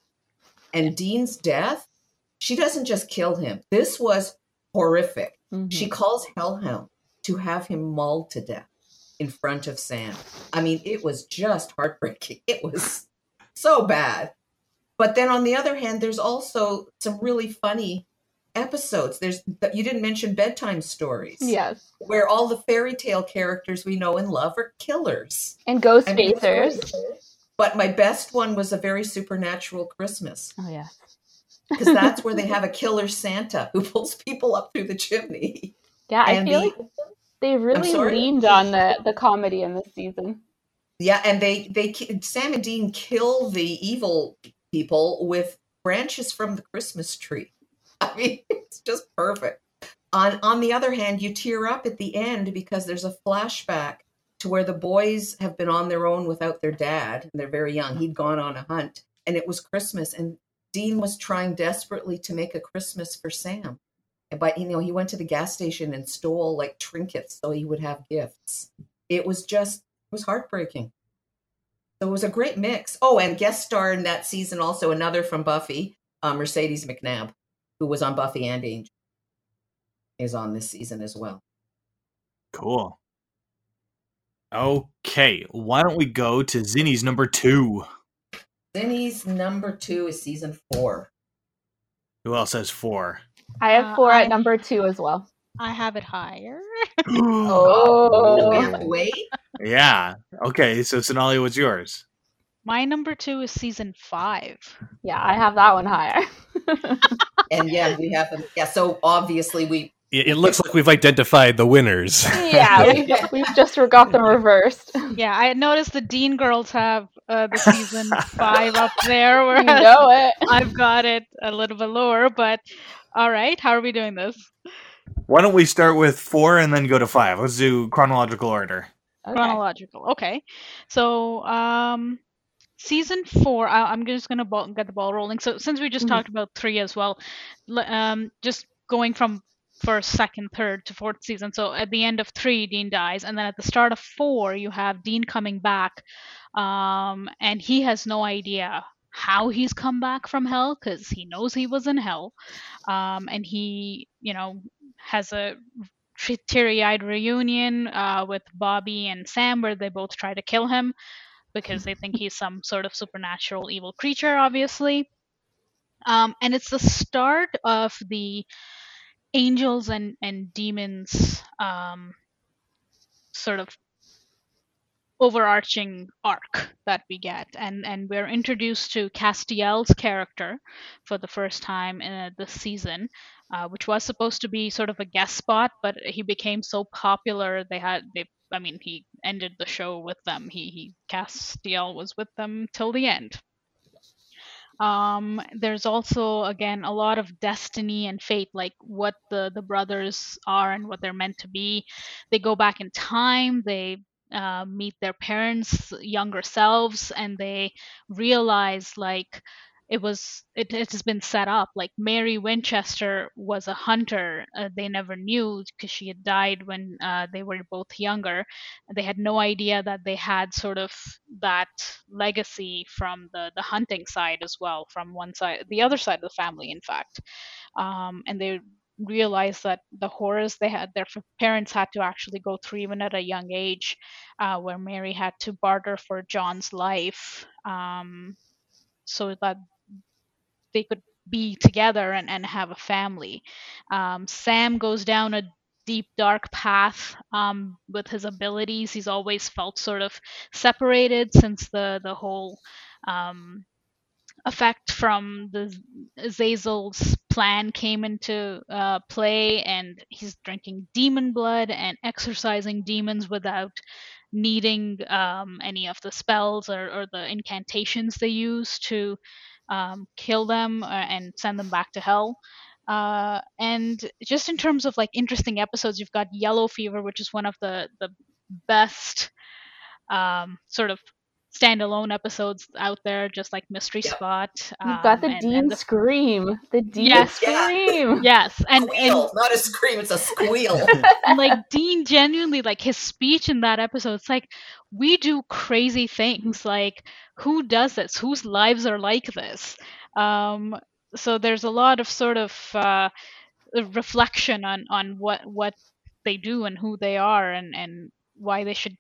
And Dean's death she doesn't just kill him. This was horrific. Mm-hmm. She calls Hellhound to have him mauled to death in front of Sam. I mean, it was just heartbreaking. It was so bad. But then on the other hand, there's also some really funny episodes. There's you didn't mention bedtime stories. Yes. Where all the fairy tale characters we know and love are killers. And Ghostfacers. But my best one was a very supernatural Christmas. Oh yeah because that's where they have a killer Santa who pulls people up through the chimney. Yeah, I feel the, like they really leaned on the the comedy in this season. Yeah, and they they Sam and Dean kill the evil people with branches from the Christmas tree. I mean, it's just perfect. On on the other hand, you tear up at the end because there's a flashback to where the boys have been on their own without their dad, and they're very young. He'd gone on a hunt, and it was Christmas, and Dean was trying desperately to make a Christmas for Sam. But, you know, he went to the gas station and stole like trinkets so he would have gifts. It was just, it was heartbreaking. So it was a great mix. Oh, and guest star in that season also another from Buffy, uh, Mercedes McNabb, who was on Buffy and Angel, is on this season as well. Cool. Okay, why don't we go to Zinni's number two? Zinni's number two is season four. Who else has four? I have uh, four uh, at number two as well. I have it higher. oh, we wait. Yeah. Okay. So Sonali, what's yours? My number two is season five. Yeah, I have that one higher. and yeah, we have yeah. So obviously we it looks like we've identified the winners. Yeah, we've, we've just got them reversed. Yeah, I noticed the Dean girls have uh, the season five up there, whereas You know it. I've got it a little bit lower. But all right, how are we doing this? Why don't we start with four and then go to five? Let's do chronological order. Okay. Chronological. Okay, so um, season four. I, I'm just gonna ball, get the ball rolling. So since we just Mhm. talked about three as well, l- um, just going from first, second, third to fourth season. So at the end of three, Dean dies, and then at the start of four, you have Dean coming back, um, and he has no idea how he's come back from hell because he knows he was in hell, um, and he, you know, has a teary-eyed reunion uh, with Bobby and Sam where they both try to kill him because they think he's some sort of supernatural evil creature, obviously. Um, and it's the start of the angels and and demons um, sort of overarching arc that we get. And and we're introduced to castiel's character for the first time in uh, this season uh, which was supposed to be sort of a guest spot but he became so popular they had they i mean he ended the show with them. He he castiel was with them till the end um there's also again a lot of destiny and fate like what the the brothers are and what they're meant to be. They go back in time they uh, meet their parents younger selves and they realize like it was it, it has been set up like mary winchester was a hunter uh, they never knew because she had died when uh, they were both younger. They had no idea that they had sort of that legacy from the the hunting side as well from one side the other side of the family in fact. Um, and they realized that the horrors they had their parents had to actually go through even at a young age uh, where mary had to barter for john's life. Um, so that they could be together and, and have a family. Um, sam goes down a deep dark path um, with his abilities. He's always felt sort of separated since the the whole um, effect from the Azazel's plan came into uh, play, and he's drinking demon blood and exorcising demons without needing um, any of the spells or, or the incantations they use to um, kill them uh, and send them back to hell. Uh, and just in terms of like interesting episodes, you've got Yellow Fever, which is one of the the best um, sort of standalone episodes out there, just like Mystery Yeah. Spot. You've got the um, and- Dean and the- scream. The Dean Yes. Scream. yes, and, and not a scream, it's a squeal. and like Dean genuinely like his speech in that episode it's like we do crazy things like who does this whose lives are like this um so there's a lot of sort of uh reflection on on what what they do and who they are and and why they should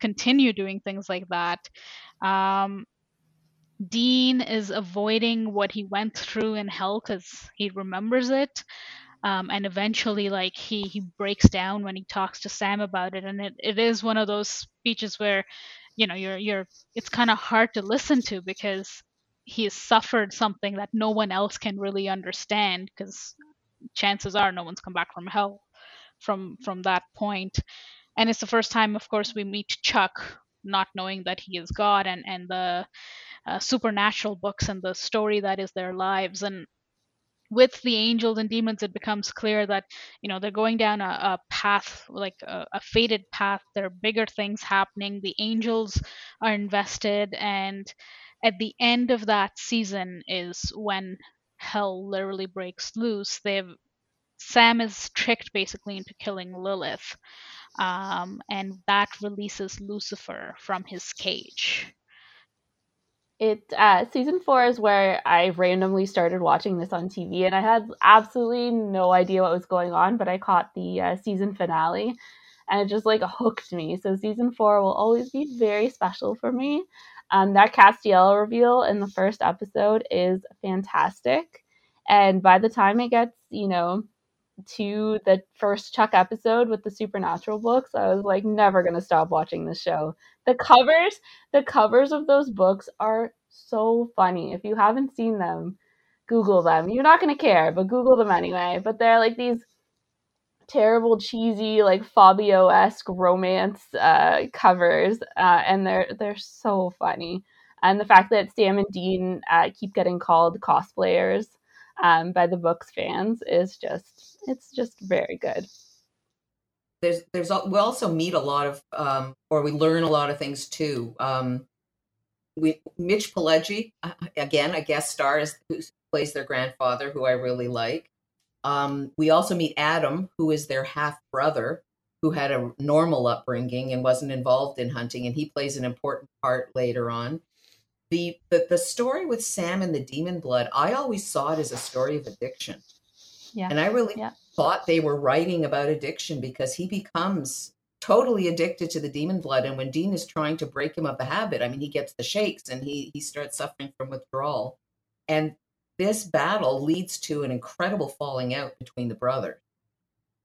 continue doing things like that. Um Dean is avoiding what he went through in hell because he remembers it. Um, and eventually like he he breaks down when he talks to sam about it. And it, it is one of those speeches where you know you're you're it's kind of hard to listen to because he has suffered something that no one else can really understand because chances are no one's come back from hell from from that point and it's the first time of course we meet chuck not knowing that he is god and and the uh, supernatural books and the story that is their lives. And with the angels and demons it becomes clear that you know they're going down a, a path like a, a fated path. There are bigger things happening. The angels are invested. And at the end of that season is when hell literally breaks loose. They've sam is tricked basically into killing lilith um, and that releases lucifer from his cage It uh, season four is where I randomly started watching this on TV, and I had absolutely no idea what was going on, but I caught the uh, season finale, and it just like hooked me. So season four will always be very special for me. Um, that Castiel reveal in the first episode is fantastic, and by the time it gets, you know, to the first Chuck episode with the supernatural books, I was like never gonna stop watching this show. The covers, the covers of those books are so funny. If you haven't seen them, Google them. You're not gonna care, but Google them anyway. But they're like these terrible, cheesy, like Fabio esque romance uh, covers, uh, and they're they're so funny. And the fact that Sam and Dean uh, keep getting called cosplayers um, by the books fans is just it's just very good. There's there's we also meet a lot of um, or we learn a lot of things too. Um, we Mitch Pileggi uh, again a guest star is, who plays their grandfather who I really like. Um, we also meet Adam, who is their half brother, who had a normal upbringing and wasn't involved in hunting, and he plays an important part later on. The, the the story with Sam and the demon blood, I always saw it as a story of addiction. Yeah. And I really yeah. thought they were writing about addiction because he becomes totally addicted to the demon blood. And when Dean is trying to break him of the habit, I mean, he gets the shakes and he he starts suffering from withdrawal. And this battle leads to an incredible falling out between the brothers.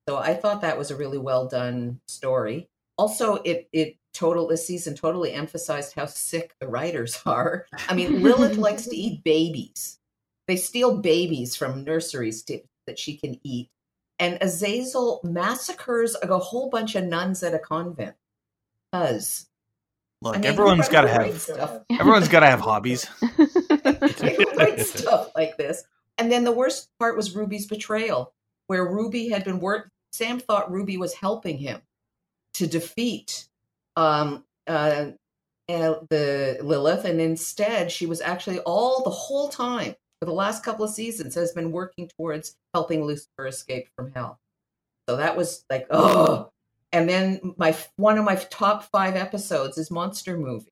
So I thought that was a really well done story. Also, it it total this season totally emphasized how sick the writers are. I mean, Lilith likes to eat babies. They steal babies from nurseries to, that she can eat. And Azazel massacres a whole bunch of nuns at a convent. Because Look, I mean, everyone's got to have stuff. everyone's got to have hobbies. write stuff like this. And then the worst part was Ruby's betrayal, where Ruby had been work. Sam thought Ruby was helping him to defeat um, uh, the Lilith, and instead she was actually all the whole time for the last couple of seasons has been working towards helping Lucifer escape from hell. So that was like, oh, and then my one of my top five episodes is Monster Movie.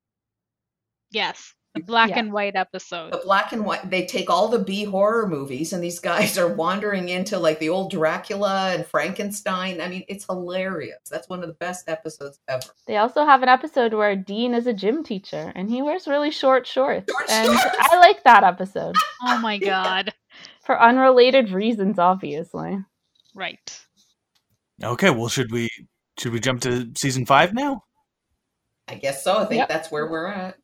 Yes, the black yeah. and white episode. The black and white. They take all the B horror movies, and these guys are wandering into like the old Dracula and Frankenstein. I mean, it's hilarious. That's one of the best episodes ever. They also have an episode where Dean is a gym teacher, and he wears really short shorts. Short and shorts. I like that episode. oh my god! For unrelated reasons, obviously. Right. Okay. Well, should we should we jump to season five now? I guess so. I think yep. that's where we're at.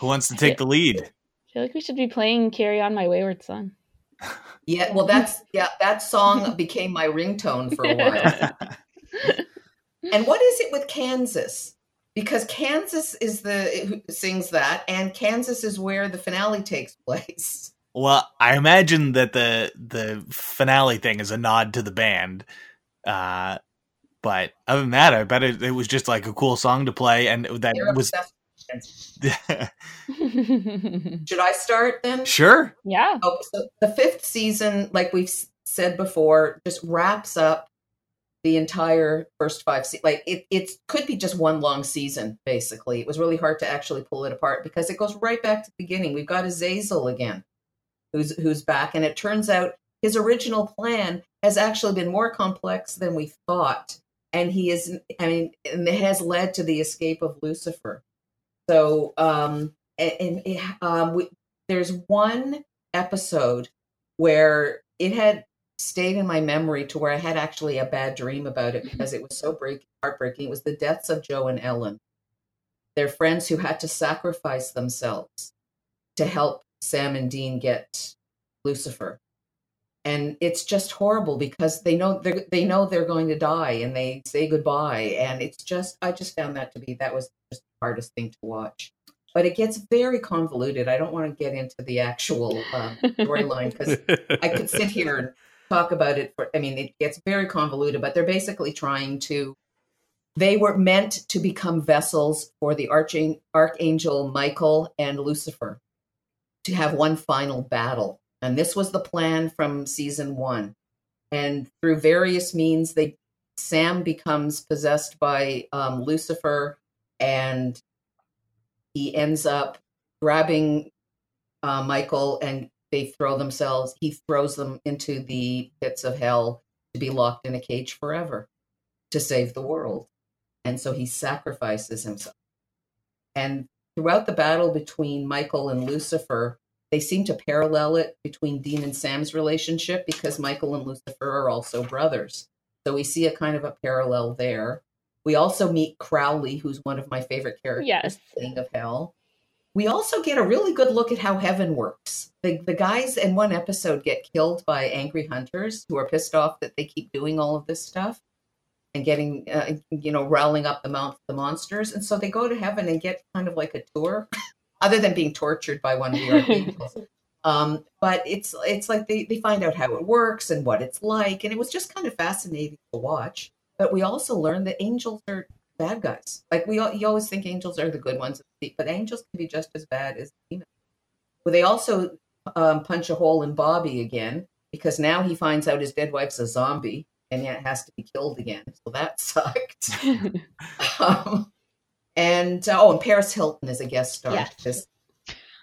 Who wants to take the lead? I feel like we should be playing "Carry On, My Wayward Son." Yeah, well, that's yeah. That song became my ringtone for a while. and what is it with Kansas? Because Kansas is the who sings that, and Kansas is where the finale takes place. Well, I imagine that the the finale thing is a nod to the band. Uh, but other than that, I bet it, it, was just like a cool song to play, and that was. Should I start then? Sure. Yeah. Okay, so the fifth season, like we've said before, just wraps up the entire first five se- like it, it could be just one long season basically it was really hard to actually pull it apart because it goes right back to the beginning we've got azazel again who's who's back and it turns out his original plan has actually been more complex than we thought and he is i mean and it has led to the escape of lucifer so um and, and um we, there's one episode where it had stayed in my memory to where i had actually a bad dream about it because it was so break, heartbreaking. It was the deaths of Jo and ellen. Their friends who had to sacrifice themselves to help sam and dean get lucifer and it's just horrible because they know they they know they're going to die and they say goodbye. And it's just I just found that to be that was just the hardest thing to watch. But it gets very convoluted. I don't want to get into the actual uh, storyline because I could sit here and talk about it for I mean it gets very convoluted but they're basically trying to they were meant to become vessels for the archangel Michael and Lucifer to have one final battle and this was the plan from season one. And through various means, they Sam becomes possessed by um, Lucifer, and he ends up grabbing uh, Michael, and they throw themselves. He throws them into the pits of hell to be locked in a cage forever to save the world. And so he sacrifices himself. And throughout the battle between Michael and Lucifer, they seem to parallel it between Dean and Sam's relationship because Michael and Lucifer are also brothers. So we see a kind of a parallel there. We also meet Crowley, who's one of my favorite characters yes. King of Hell. we also get a really good look at how heaven works. The, the guys in one episode get killed by angry hunters who are pissed off that they keep doing all of this stuff and getting, uh, you know, riling up the, mount, the monsters. And so they go to heaven and get kind of like a tour, other than being tortured by one of the archangels. Um, but it's it's like they, they find out how it works and what it's like. And it was just kind of fascinating to watch. But we also learned that angels are bad guys. Like we you always think angels are the good ones, but angels can be just as bad as demons. Well, they also um, punch a hole in Bobby again because now he finds out his dead wife's a zombie and yet has to be killed again. So that sucked. um, and uh, oh, and Paris Hilton is a guest star. Yes. This,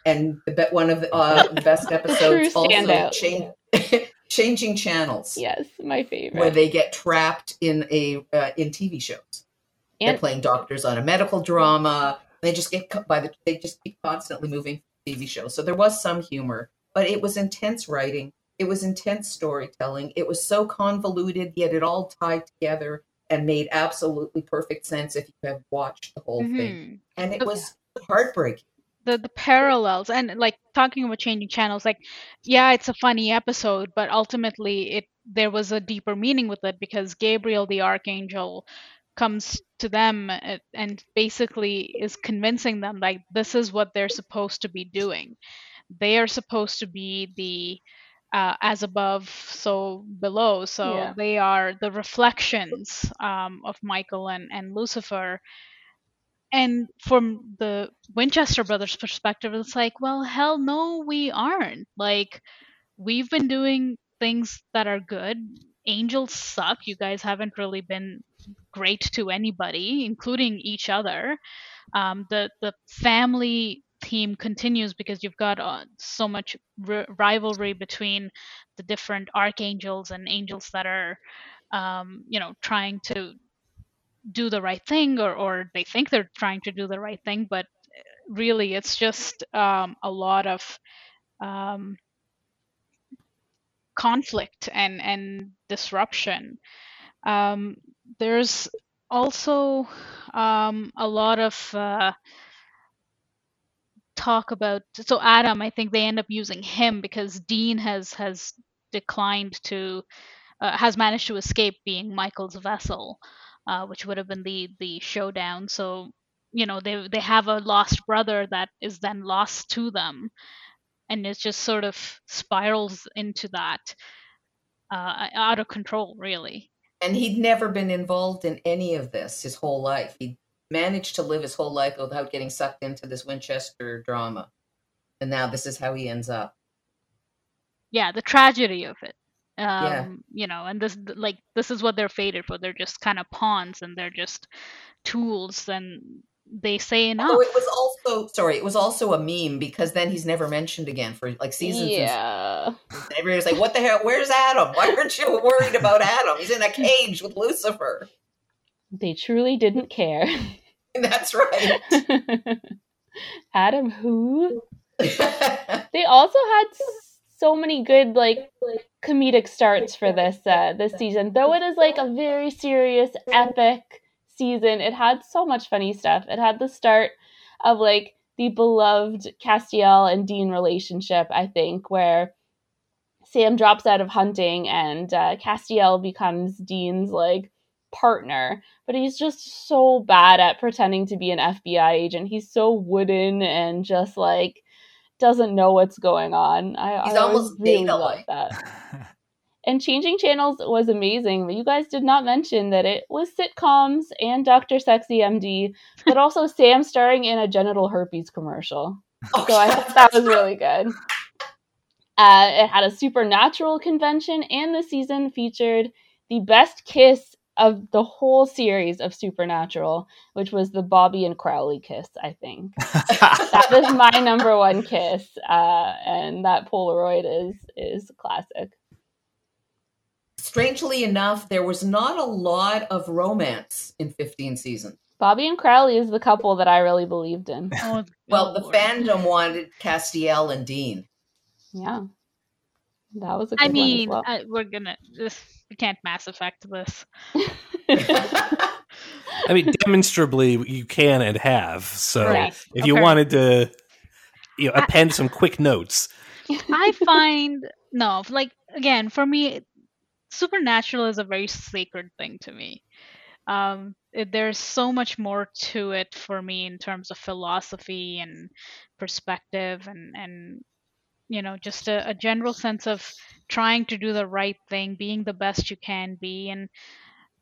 and the, one of the, uh, the best episodes also change, changing channels. Yes, my favorite. Where they get trapped in a uh, in TV shows. And- They're playing doctors on a medical drama. They just get by the. They just keep constantly moving TV shows. So there was some humor, but it was intense writing. It was intense storytelling. It was so convoluted, yet it all tied together and made absolutely perfect sense if you have watched the whole mm-hmm. thing. And it okay. was heartbreaking. The the parallels and like talking about changing channels, like yeah, it's a funny episode, but ultimately it there was a deeper meaning with it because Gabriel the archangel comes to them and basically is convincing them like this is what they're supposed to be doing. They are supposed to be the uh, as above, so below. So yeah. they are the reflections um, of Michael and, and Lucifer. And from the Winchester brothers' perspective, it's like, well, hell no, we aren't. Like, we've been doing things that are good. Angels suck. You guys haven't really been great to anybody, including each other. Um, the the family theme continues because you've got uh, so much r- rivalry between the different archangels and angels that are, um, you know, trying to do the right thing, or or they think they're trying to do the right thing, but really it's just um, a lot of um, conflict and and disruption. Um, there's also um, a lot of uh, talk about so Adam. I think they end up using him because Dean has has declined to uh, has managed to escape being Michael's vessel, uh, which would have been the the showdown. So you know they they have a lost brother that is then lost to them, and it just sort of spirals into that uh, out of control, really and he'd never been involved in any of this his whole life. He managed to live his whole life without getting sucked into this Winchester drama, and now this is how he ends up. Yeah, the tragedy of it. Um, yeah. you know, and this like this is what they're fated for. They're just kind of pawns, and they're just tools, and they say enough. Oh, it was also sorry. It was also a meme because then he's never mentioned again for like seasons. Yeah, everybody's like, "What the hell? Where's Adam? Why aren't you worried about Adam? He's in a cage with Lucifer." They truly didn't care. That's right. Adam, who? they also had so many good like comedic starts for this uh, this season, though it is like a very serious, epic season, it had so much funny stuff. It had the start of like the beloved Castiel and Dean relationship, I think, where Sam drops out of hunting and uh, Castiel becomes Dean's like partner, but he's just so bad at pretending to be an FBI agent. He's so wooden and just like doesn't know what's going on. I, he's I almost really love that. And Changing Channels was amazing. But you guys did not mention that it was sitcoms and Dr. Sexy MD, but also Sam starring in a genital herpes commercial. Oh, so I thought that was really good. Uh, it had a supernatural convention, and the season featured the best kiss of the whole series of Supernatural, which was the Bobby and Crowley kiss, I think. that was my number one kiss. Uh, and that Polaroid is is classic strangely enough, there was not a lot of romance in 15 seasons. Bobby and Crowley is the couple that I really believed in. Oh, well, the fandom wanted Castiel and Dean. Yeah. That was a I mean, well. uh, we're gonna this, we can't Mass Effect this. I mean, demonstrably you can and have. So right. if you wanted to you know, append some quick notes. I find no, like again, for me, supernatural is a very sacred thing to me. Um, it, there's so much more to it for me in terms of philosophy and perspective and and you know just a, a general sense of trying to do the right thing being the best you can be and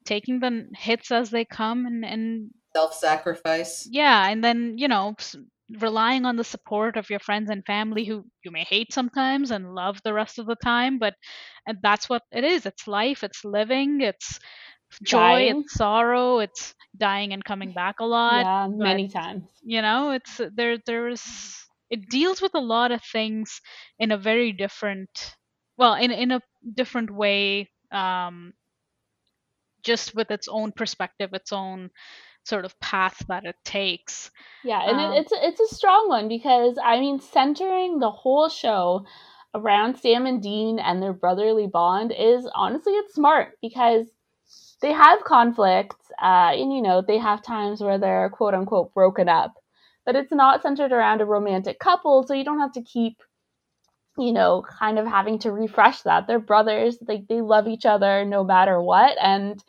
taking the hits as they come and, and self-sacrifice. Yeah and then you know relying on the support of your friends and family who you may hate sometimes and love the rest of the time but uh, that's what it is. It's life it's living it's joy dying. it's sorrow it's dying and coming back a lot yeah many but, times. you know it's there there's it deals with a lot of things in a very different well in in a different way um just with its own perspective its own sort of path that it takes. Yeah and um, it, it's it's a strong one because i mean centering the whole show around sam and dean and their brotherly bond is honestly it's smart because they have conflicts uh, and you know they have times where they're quote unquote broken up but it's not centered around a romantic couple so you don't have to keep you know kind of having to refresh that. They're brothers like they love each other no matter what and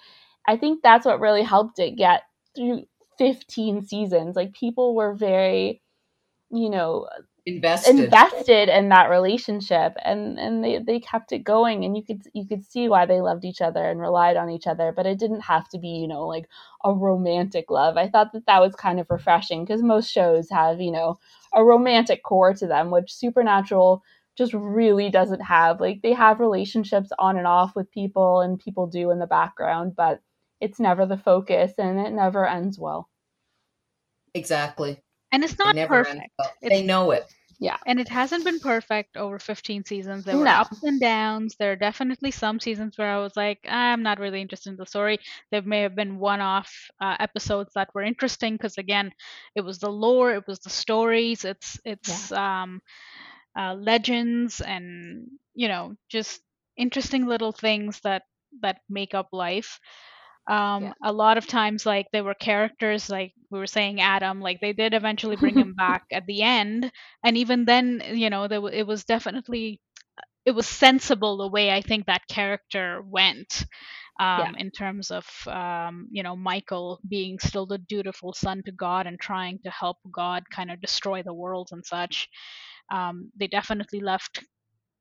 i think that's what really helped it get through 15 seasons. Like people were very you know invested. Invested in that relationship and and they, they kept it going and you could you could see why they loved each other and relied on each other but it didn't have to be you know like a romantic love. I thought that that was kind of refreshing because most shows have you know a romantic core to them which supernatural just really doesn't have. Like they have relationships on and off with people and people do in the background but it's never the focus and it never ends well. Exactly and it's not perfect. Well. They know it. Yeah. And it hasn't been perfect over 15 seasons. There were no. ups and downs. There are definitely some seasons where I was like, I'm not really interested in the story. There may have been one off uh, episodes that were interesting because, again, it was the lore, it was the stories, it's, it's, yeah. um, uh, legends and, you know, just interesting little things that, that make up life um yeah. a lot of times like there were characters like we were saying adam like they did eventually bring him back at the end and even then you know there, it was definitely it was sensible the way i think that character went um, yeah. in terms of um, you know Michael being still the dutiful son to God and trying to help God kind of destroy the world and such. Um, they definitely left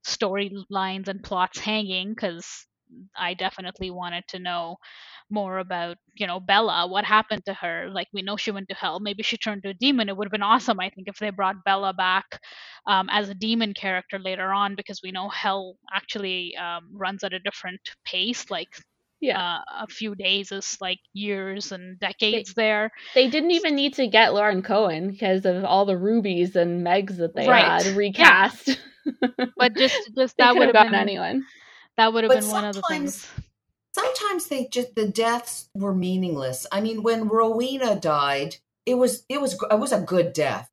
storylines and plots hanging because I definitely wanted to know more about, you know, Bela, what happened to her. Like we know she went to hell. Maybe she turned to a demon. It would have been awesome, I think, if they brought Bela back um, as a demon character later on, because we know hell actually um, runs at a different pace. Like yeah. Uh, a few days is like years and decades they, there. They didn't even need to get Lauren Cohan because of all the rubies and Megs that they right. had recast. Yeah. but just just that would have been anyone. That would have been one of the things sometimes they just the deaths were meaningless. I mean, when Rowena died, it was it was it was a good death.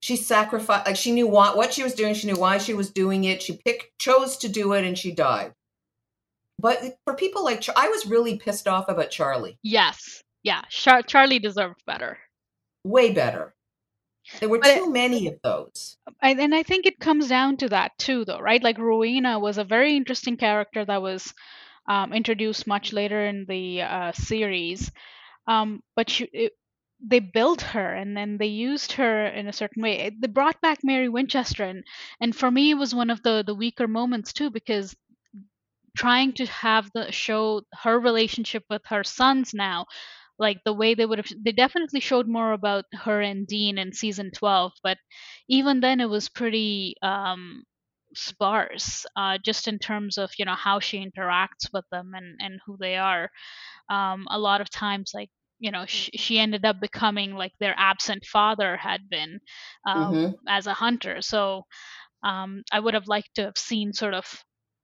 She sacrificed like she knew what what she was doing. She knew why she was doing it. She picked chose to do it, and she died. But for people like I was really pissed off about Charlie. Yes, yeah, Char- Charlie deserved better. Way better. There were but too it, many of those. I, and I think it comes down to that too, though, right? Like Rowena was a very interesting character that was um, introduced much later in the uh, series. Um, but she, it, they built her and then they used her in a certain way. They brought back Mary Winchester, and, and for me, it was one of the, the weaker moments too because trying to have the show her relationship with her sons now like the way they would have they definitely showed more about her and dean in season 12 but even then it was pretty um sparse uh, just in terms of you know how she interacts with them and and who they are um, a lot of times like you know she, she ended up becoming like their absent father had been uh, mm-hmm. as a hunter so um, i would have liked to have seen sort of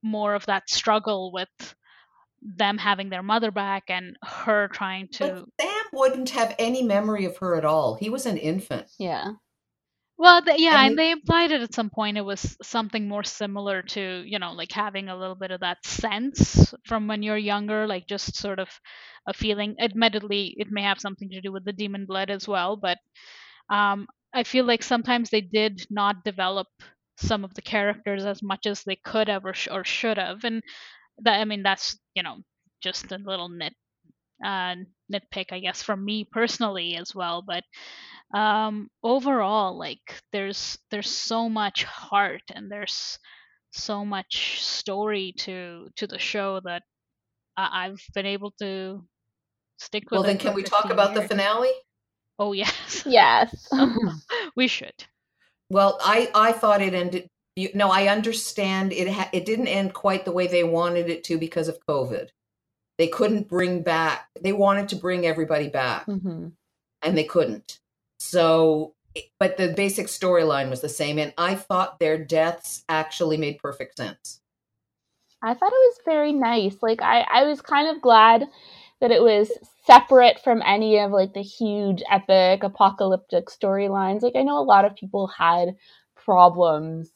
more of that struggle with them having their mother back and her trying to but sam wouldn't have any memory of her at all he was an infant yeah well, the, yeah, and, and they implied it at some point. It was something more similar to, you know, like having a little bit of that sense from when you're younger, like just sort of a feeling. Admittedly, it may have something to do with the demon blood as well, but um, I feel like sometimes they did not develop some of the characters as much as they could have or, sh- or should have, and that I mean that's you know just a little nit uh, nitpick, I guess, from me personally as well. But um, overall, like there's there's so much heart and there's so much story to to the show that I- I've been able to stick with. Well, then, can we talk about years. the finale? Oh yes, yes, we should. Well, I I thought it ended. You, no, I understand it. Ha- it didn't end quite the way they wanted it to because of COVID. They couldn't bring back. They wanted to bring everybody back, mm-hmm. and they couldn't. So, but the basic storyline was the same, and I thought their deaths actually made perfect sense. I thought it was very nice. Like I, I was kind of glad that it was separate from any of like the huge epic apocalyptic storylines. Like I know a lot of people had problems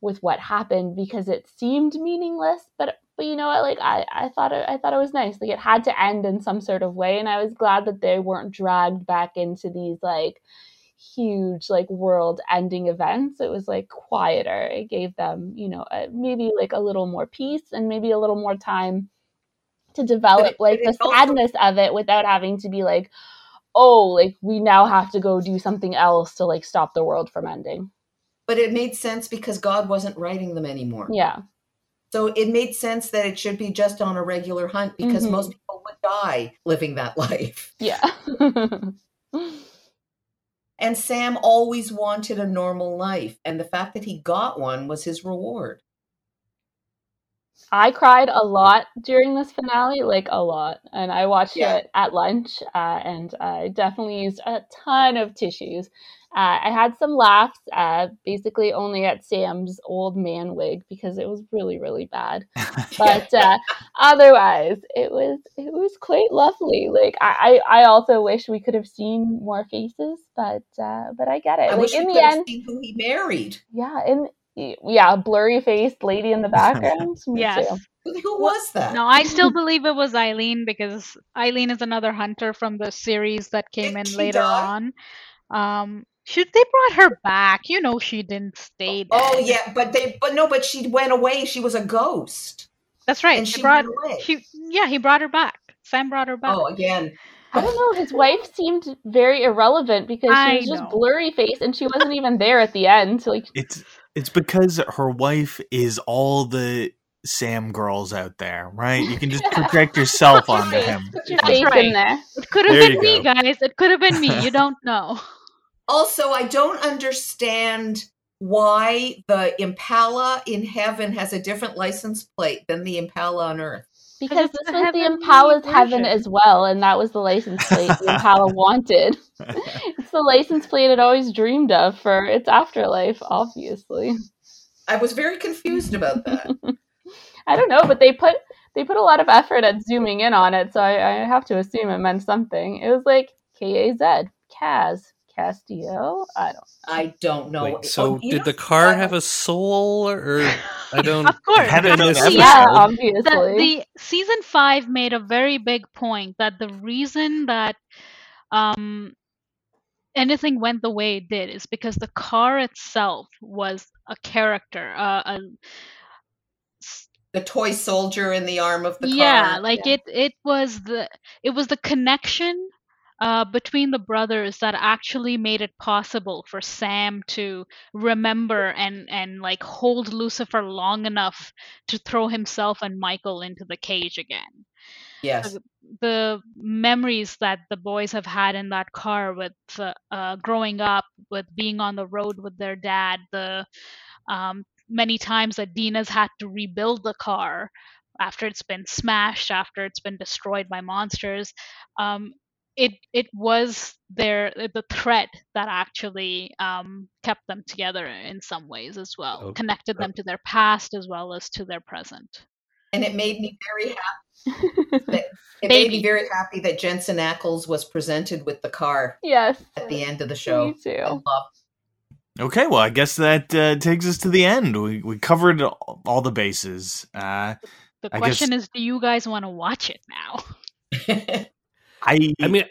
with what happened because it seemed meaningless, but but you know what? Like I, I thought it I thought it was nice. Like it had to end in some sort of way and I was glad that they weren't dragged back into these like huge like world ending events. It was like quieter. It gave them you know a, maybe like a little more peace and maybe a little more time to develop like the sadness of it without having to be like oh like we now have to go do something else to like stop the world from ending but it made sense because god wasn't writing them anymore yeah so it made sense that it should be just on a regular hunt because mm-hmm. most people would die living that life yeah And Sam always wanted a normal life, and the fact that he got one was his reward. I cried a lot during this finale, like a lot, and I watched yeah. it at lunch, uh, and I definitely used a ton of tissues. Uh, I had some laughs, uh, basically only at Sam's old man wig because it was really, really bad. But uh, otherwise, it was it was quite lovely. Like I, I also wish we could have seen more faces, but uh, but I get it. I like, wish in the end, who he married. Yeah, in yeah, blurry faced lady in the background. yes. Who was that? No, I still believe it was Eileen because Eileen is another hunter from the series that came Did in later die? on. Um, should they brought her back? You know, she didn't stay. Dead. Oh yeah, but they, but no, but she went away. She was a ghost. That's right. And she brought. She yeah, he brought her back. Sam brought her back. Oh, again. I don't know. His wife seemed very irrelevant because she was just blurry face and she wasn't even there at the end. Like it's it's because her wife is all the Sam girls out there, right? You can just project yourself onto him. Put right. in there. It could have been me, go. guys. It could have been me. You don't know. Also, I don't understand why the Impala in heaven has a different license plate than the Impala on earth. Because this was the Impala's heaven as well, and that was the license plate the Impala wanted. it's the license plate it always dreamed of for its afterlife, obviously. I was very confused about that. I don't know, but they put they put a lot of effort at zooming in on it, so I, I have to assume it meant something. It was like K A Z, Kaz, Castillo. I don't. I don't know. Wait, so oh, did the car have a soul, or I don't? of course, yeah, obviously. The, the, season five made a very big point that the reason that um anything went the way it did is because the car itself was a character, uh, a the toy soldier in the arm of the yeah, car. Like yeah, like it it was the it was the connection uh, between the brothers that actually made it possible for Sam to remember and and like hold Lucifer long enough to throw himself and Michael into the cage again. Yes. The, the memories that the boys have had in that car with uh, uh, growing up, with being on the road with their dad, the um, many times that Dean's had to rebuild the car after it's been smashed, after it's been destroyed by monsters. Um, it it was their the thread that actually um, kept them together in some ways as well, oh, connected oh. them to their past as well as to their present. And it made me very happy. that, it made me very happy that Jensen Ackles was presented with the car. Yes. At the end of the show. Me too. Okay, well, I guess that uh, takes us to the end. We we covered all the bases. Uh, the question guess... is, do you guys want to watch it now? I I mean,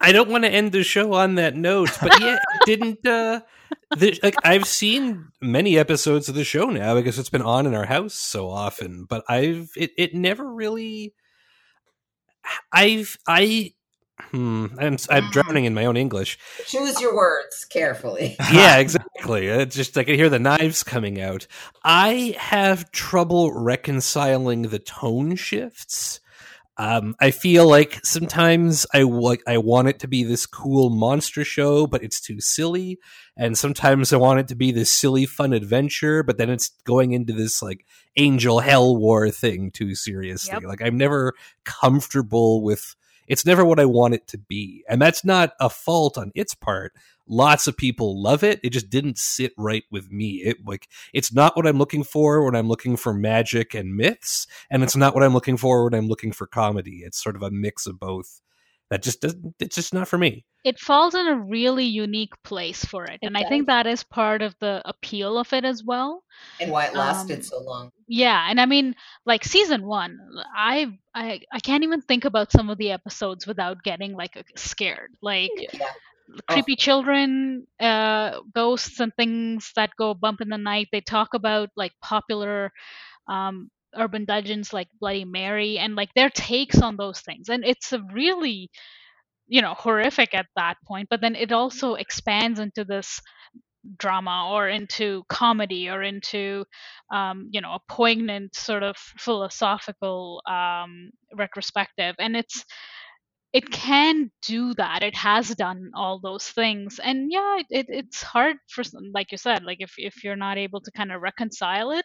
I don't want to end the show on that note, but yeah, didn't uh the, like I've seen many episodes of the show now because it's been on in our house so often, but I've it it never really I've I hmm I'm I'm mm. drowning in my own English. Choose your words carefully. yeah, exactly. It's just I can hear the knives coming out. I have trouble reconciling the tone shifts um, I feel like sometimes I like I want it to be this cool monster show, but it's too silly, and sometimes I want it to be this silly fun adventure, but then it's going into this like angel hell war thing too seriously. Yep. Like I'm never comfortable with. It's never what I want it to be, and that's not a fault on its part. Lots of people love it. It just didn't sit right with me. It like it's not what i'm looking for when i'm looking for magic and myths and it's not what i'm looking for when i'm looking for comedy. It's sort of a mix of both. That just doesn't it's just not for me. It falls in a really unique place for it, it and does. i think that is part of the appeal of it as well. And why it lasted um, so long yeah and i mean like season one i i i can't even think about some of the episodes without getting like scared like yeah creepy oh. children, uh, ghosts, and things that go bump in the night. They talk about like popular um, urban legends like Bloody Mary and like their takes on those things. And it's a really, you know, horrific at that point. But then it also expands into this drama or into comedy or into um, you know a poignant sort of philosophical um, retrospective. And it's it can do that. It has done all those things. And yeah it, it's hard for like you said like if, if you're not able to kind of reconcile it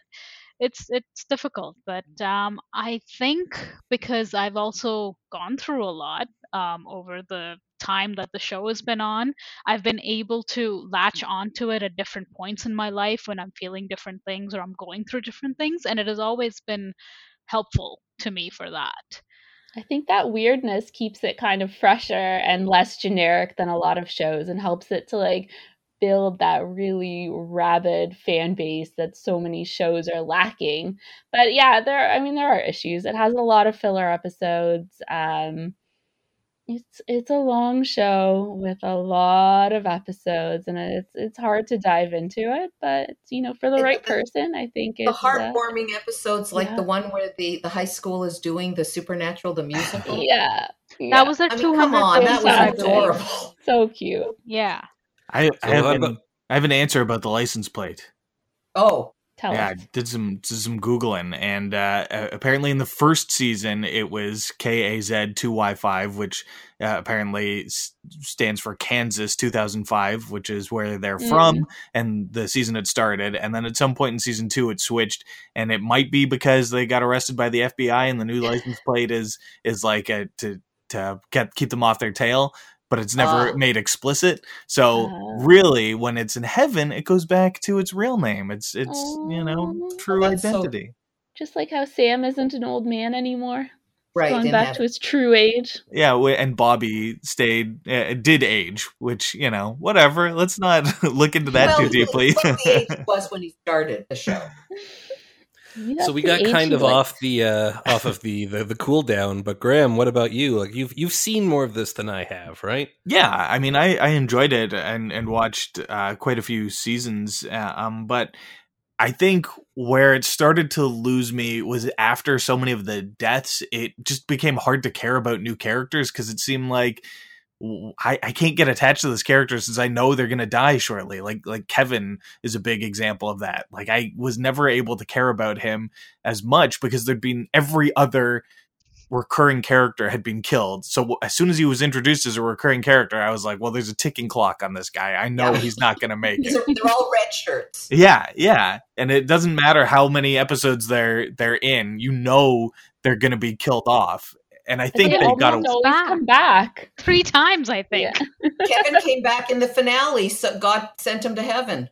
it's it's difficult. But um, i think because i've also gone through a lot um, over the time that the show has been on i've been able to latch onto it at different points in my life when i'm feeling different things or i'm going through different things and it has always been helpful to me for that I think that weirdness keeps it kind of fresher and less generic than a lot of shows and helps it to like build that really rabid fan base that so many shows are lacking. But yeah, there I mean there are issues. It has a lot of filler episodes. Um it's it's a long show with a lot of episodes and it's it's hard to dive into it but you know for the right the, person i think the heartwarming uh, episodes like yeah. the one where the the high school is doing the supernatural the musical. Yeah, yeah. that was a I mean, come on that was adorable. So cute. Yeah. I i have, an, I have an answer about the license plate. Oh Tell yeah, us. I did some did some googling, and uh, apparently in the first season it was KAZ two Y five, which uh, apparently s- stands for Kansas two thousand five, which is where they're mm. from, and the season had started. And then at some point in season two, it switched, and it might be because they got arrested by the FBI, and the new license plate is is like a, to to get keep them off their tail but it's never oh. made explicit. So uh, really, when it's in heaven, it goes back to its real name. It's it's you know oh, true identity. So, just like how Sam isn't an old man anymore. Right, going back to his true age. Yeah, and Bobby stayed, uh, did age, which you know, whatever. Let's not look into that well, too deeply. the age was when he started the show. So we got kind of like. off the uh, off of the, the the cool down. But Graham, what about you? Like you've you've seen more of this than I have, right? Yeah, I mean, I I enjoyed it and and watched uh, quite a few seasons. Uh, um, but I think where it started to lose me was after so many of the deaths. It just became hard to care about new characters because it seemed like I, I can't get attached to this character since I know they're gonna die shortly. Like like Kevin is a big example of that. Like I was never able to care about him as much because there'd been every other recurring character had been killed. So as soon as he was introduced as a recurring character, I was like, well, there's a ticking clock on this guy. I know he's not gonna make it. they're all red shirts. Yeah, yeah. And it doesn't matter how many episodes they're they're in, you know they're gonna be killed off and I think they got to always come back three times. I think yeah. Kevin came back in the finale, so God sent him to heaven.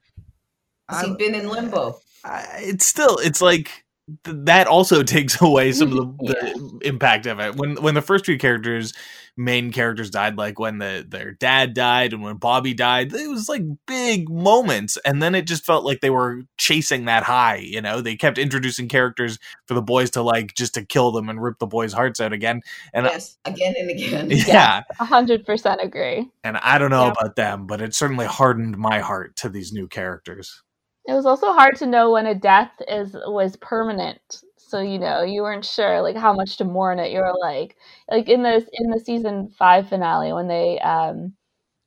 He'd been in limbo. I, it's still, it's like th- that also takes away some of the, the impact of it. When when the first few characters, main characters died, like when the their dad died and when Bobby died, it was like big moments, and then it just felt like they were chasing that high. You know, they kept introducing characters for the boys to like just to kill them and rip the boys' hearts out again. And yes, again and again. yeah, A hundred percent agree. and I don't know Yeah. about them, but it certainly hardened my heart to these new characters. It was also hard to know when a death is was permanent. So you know, you weren't sure like how much to mourn it. You were like, like in the in the season five finale when they um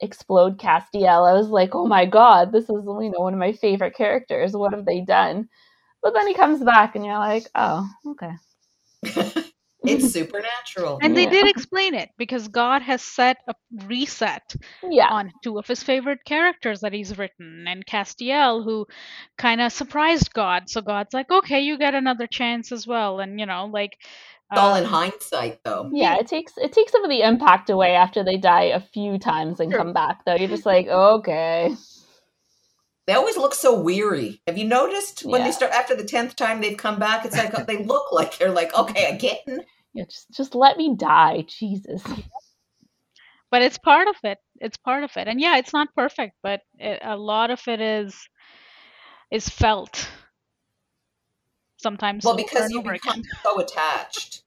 explode Castiel, I was like, oh my god, this is you know one of my favorite characters. What have they done? But then he comes back, and you're like, oh, okay. it's supernatural. And they did explain it because God has set a reset Yeah, on two of his favorite characters that he's written, and Castiel, who kind of surprised God. So God's like, okay, you get another chance as well. And, you know, like. It's all in um, hindsight, though. yeah. It takes it takes some of the impact away after they die a few times and Sure. come back. Though you're just like, okay. They always look so weary. Have you noticed when Yeah. they start after the tenth time they've come back? It's like they look like they're like, okay, again. Yeah, just just let me die, Jesus. but it's part of it it's part of it and yeah it's not perfect but it, a lot of it is is felt sometimes Well, because you over become again. so attached,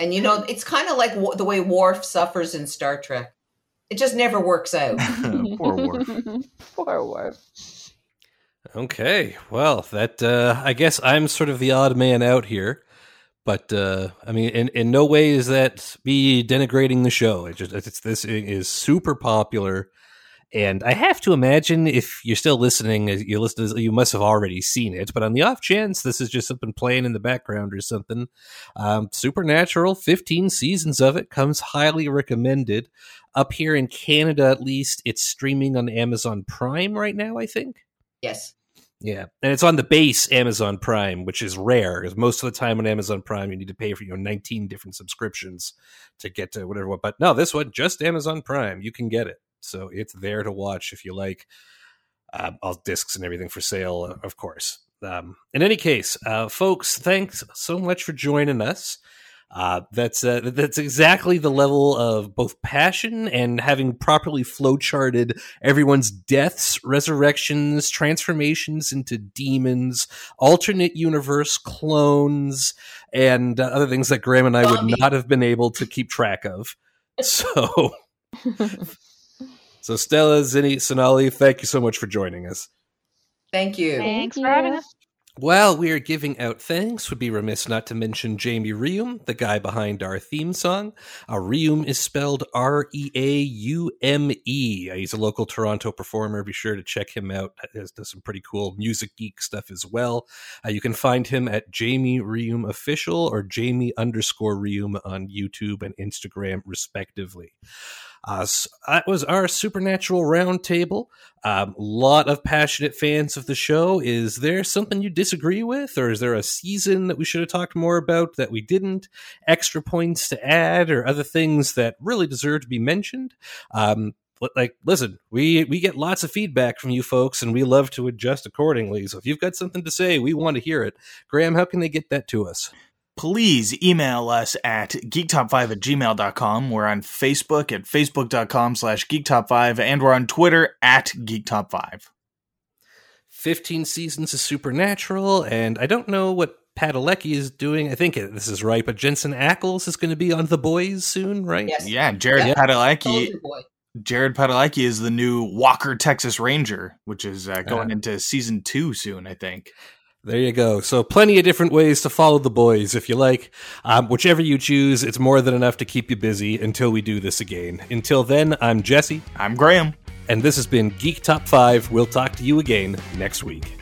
and you know it's kind of like w- the way Worf suffers in Star Trek. It just never works out. Poor Worf. Poor Worf. Okay, well, that uh, I guess I'm sort of the odd man out here, but uh, I mean, in, in no way is that me denigrating the show. It just it's this is super popular, and I have to imagine if you're still listening, you listen, you must have already seen it. But on the off chance this is just something playing in the background or something, um, Supernatural, 15 seasons of it comes highly recommended. Up here in Canada, at least, it's streaming on Amazon Prime right now. I think. Yes. Yeah, and it's on the base Amazon Prime, which is rare because most of the time on Amazon Prime you need to pay for you know 19 different subscriptions to get to whatever. But no, this one just Amazon Prime, you can get it, so it's there to watch if you like. Uh, all discs and everything for sale, uh, of course. Um, in any case, uh, folks, thanks so much for joining us. Uh, that's uh, that's exactly the level of both passion and having properly flowcharted everyone's deaths, resurrections, transformations into demons, alternate universe clones, and uh, other things that Graham and I would not have been able to keep track of. So, so Stella, Zinni, Sonali, thank you so much for joining us. Thank you. thanks Thank for having us While we are giving out thanks, would be remiss not to mention Jamie Reaume, the guy behind our theme song. Uh, Reaume is spelled R E A U M E. Uh, He's a local Toronto performer. Be sure to check him out. He does, some pretty cool music geek stuff as well. Uh, you can find him at Jamie Reaume Official or Jamie underscore Reaume on YouTube and Instagram, respectively. Uh, that was our supernatural roundtable. A um, lot of passionate fans of the show. Is there something you disagree with, or is there a season that we should have talked more about that we didn't? Extra points to add, or other things that really deserve to be mentioned? Um, like, listen, we we get lots of feedback from you folks, and we love to adjust accordingly. So if you've got something to say, we want to hear it. Graham, how can they get that to us? Please email us at geektop5 at gmail.com. We're on Facebook at facebook.com slash geektop5, and we're on Twitter at geektop5. 15 seasons of Supernatural, and I don't know what Padalecki is doing. I think this is right, but Jensen Ackles is going to be on The Boys soon, right? Yes. Yeah, Jared Yeah. Padalecki. Jared Padalecki is the new Walker Texas Ranger, which is uh, going Ah. into season two soon, I think. There you go. So, plenty of different ways to follow the boys if you like. Um, whichever you choose, it's more than enough to keep you busy until we do this again. Until then, I'm Jesse, I'm Graham. and this has been Geek Top 5. We'll talk to you again next week.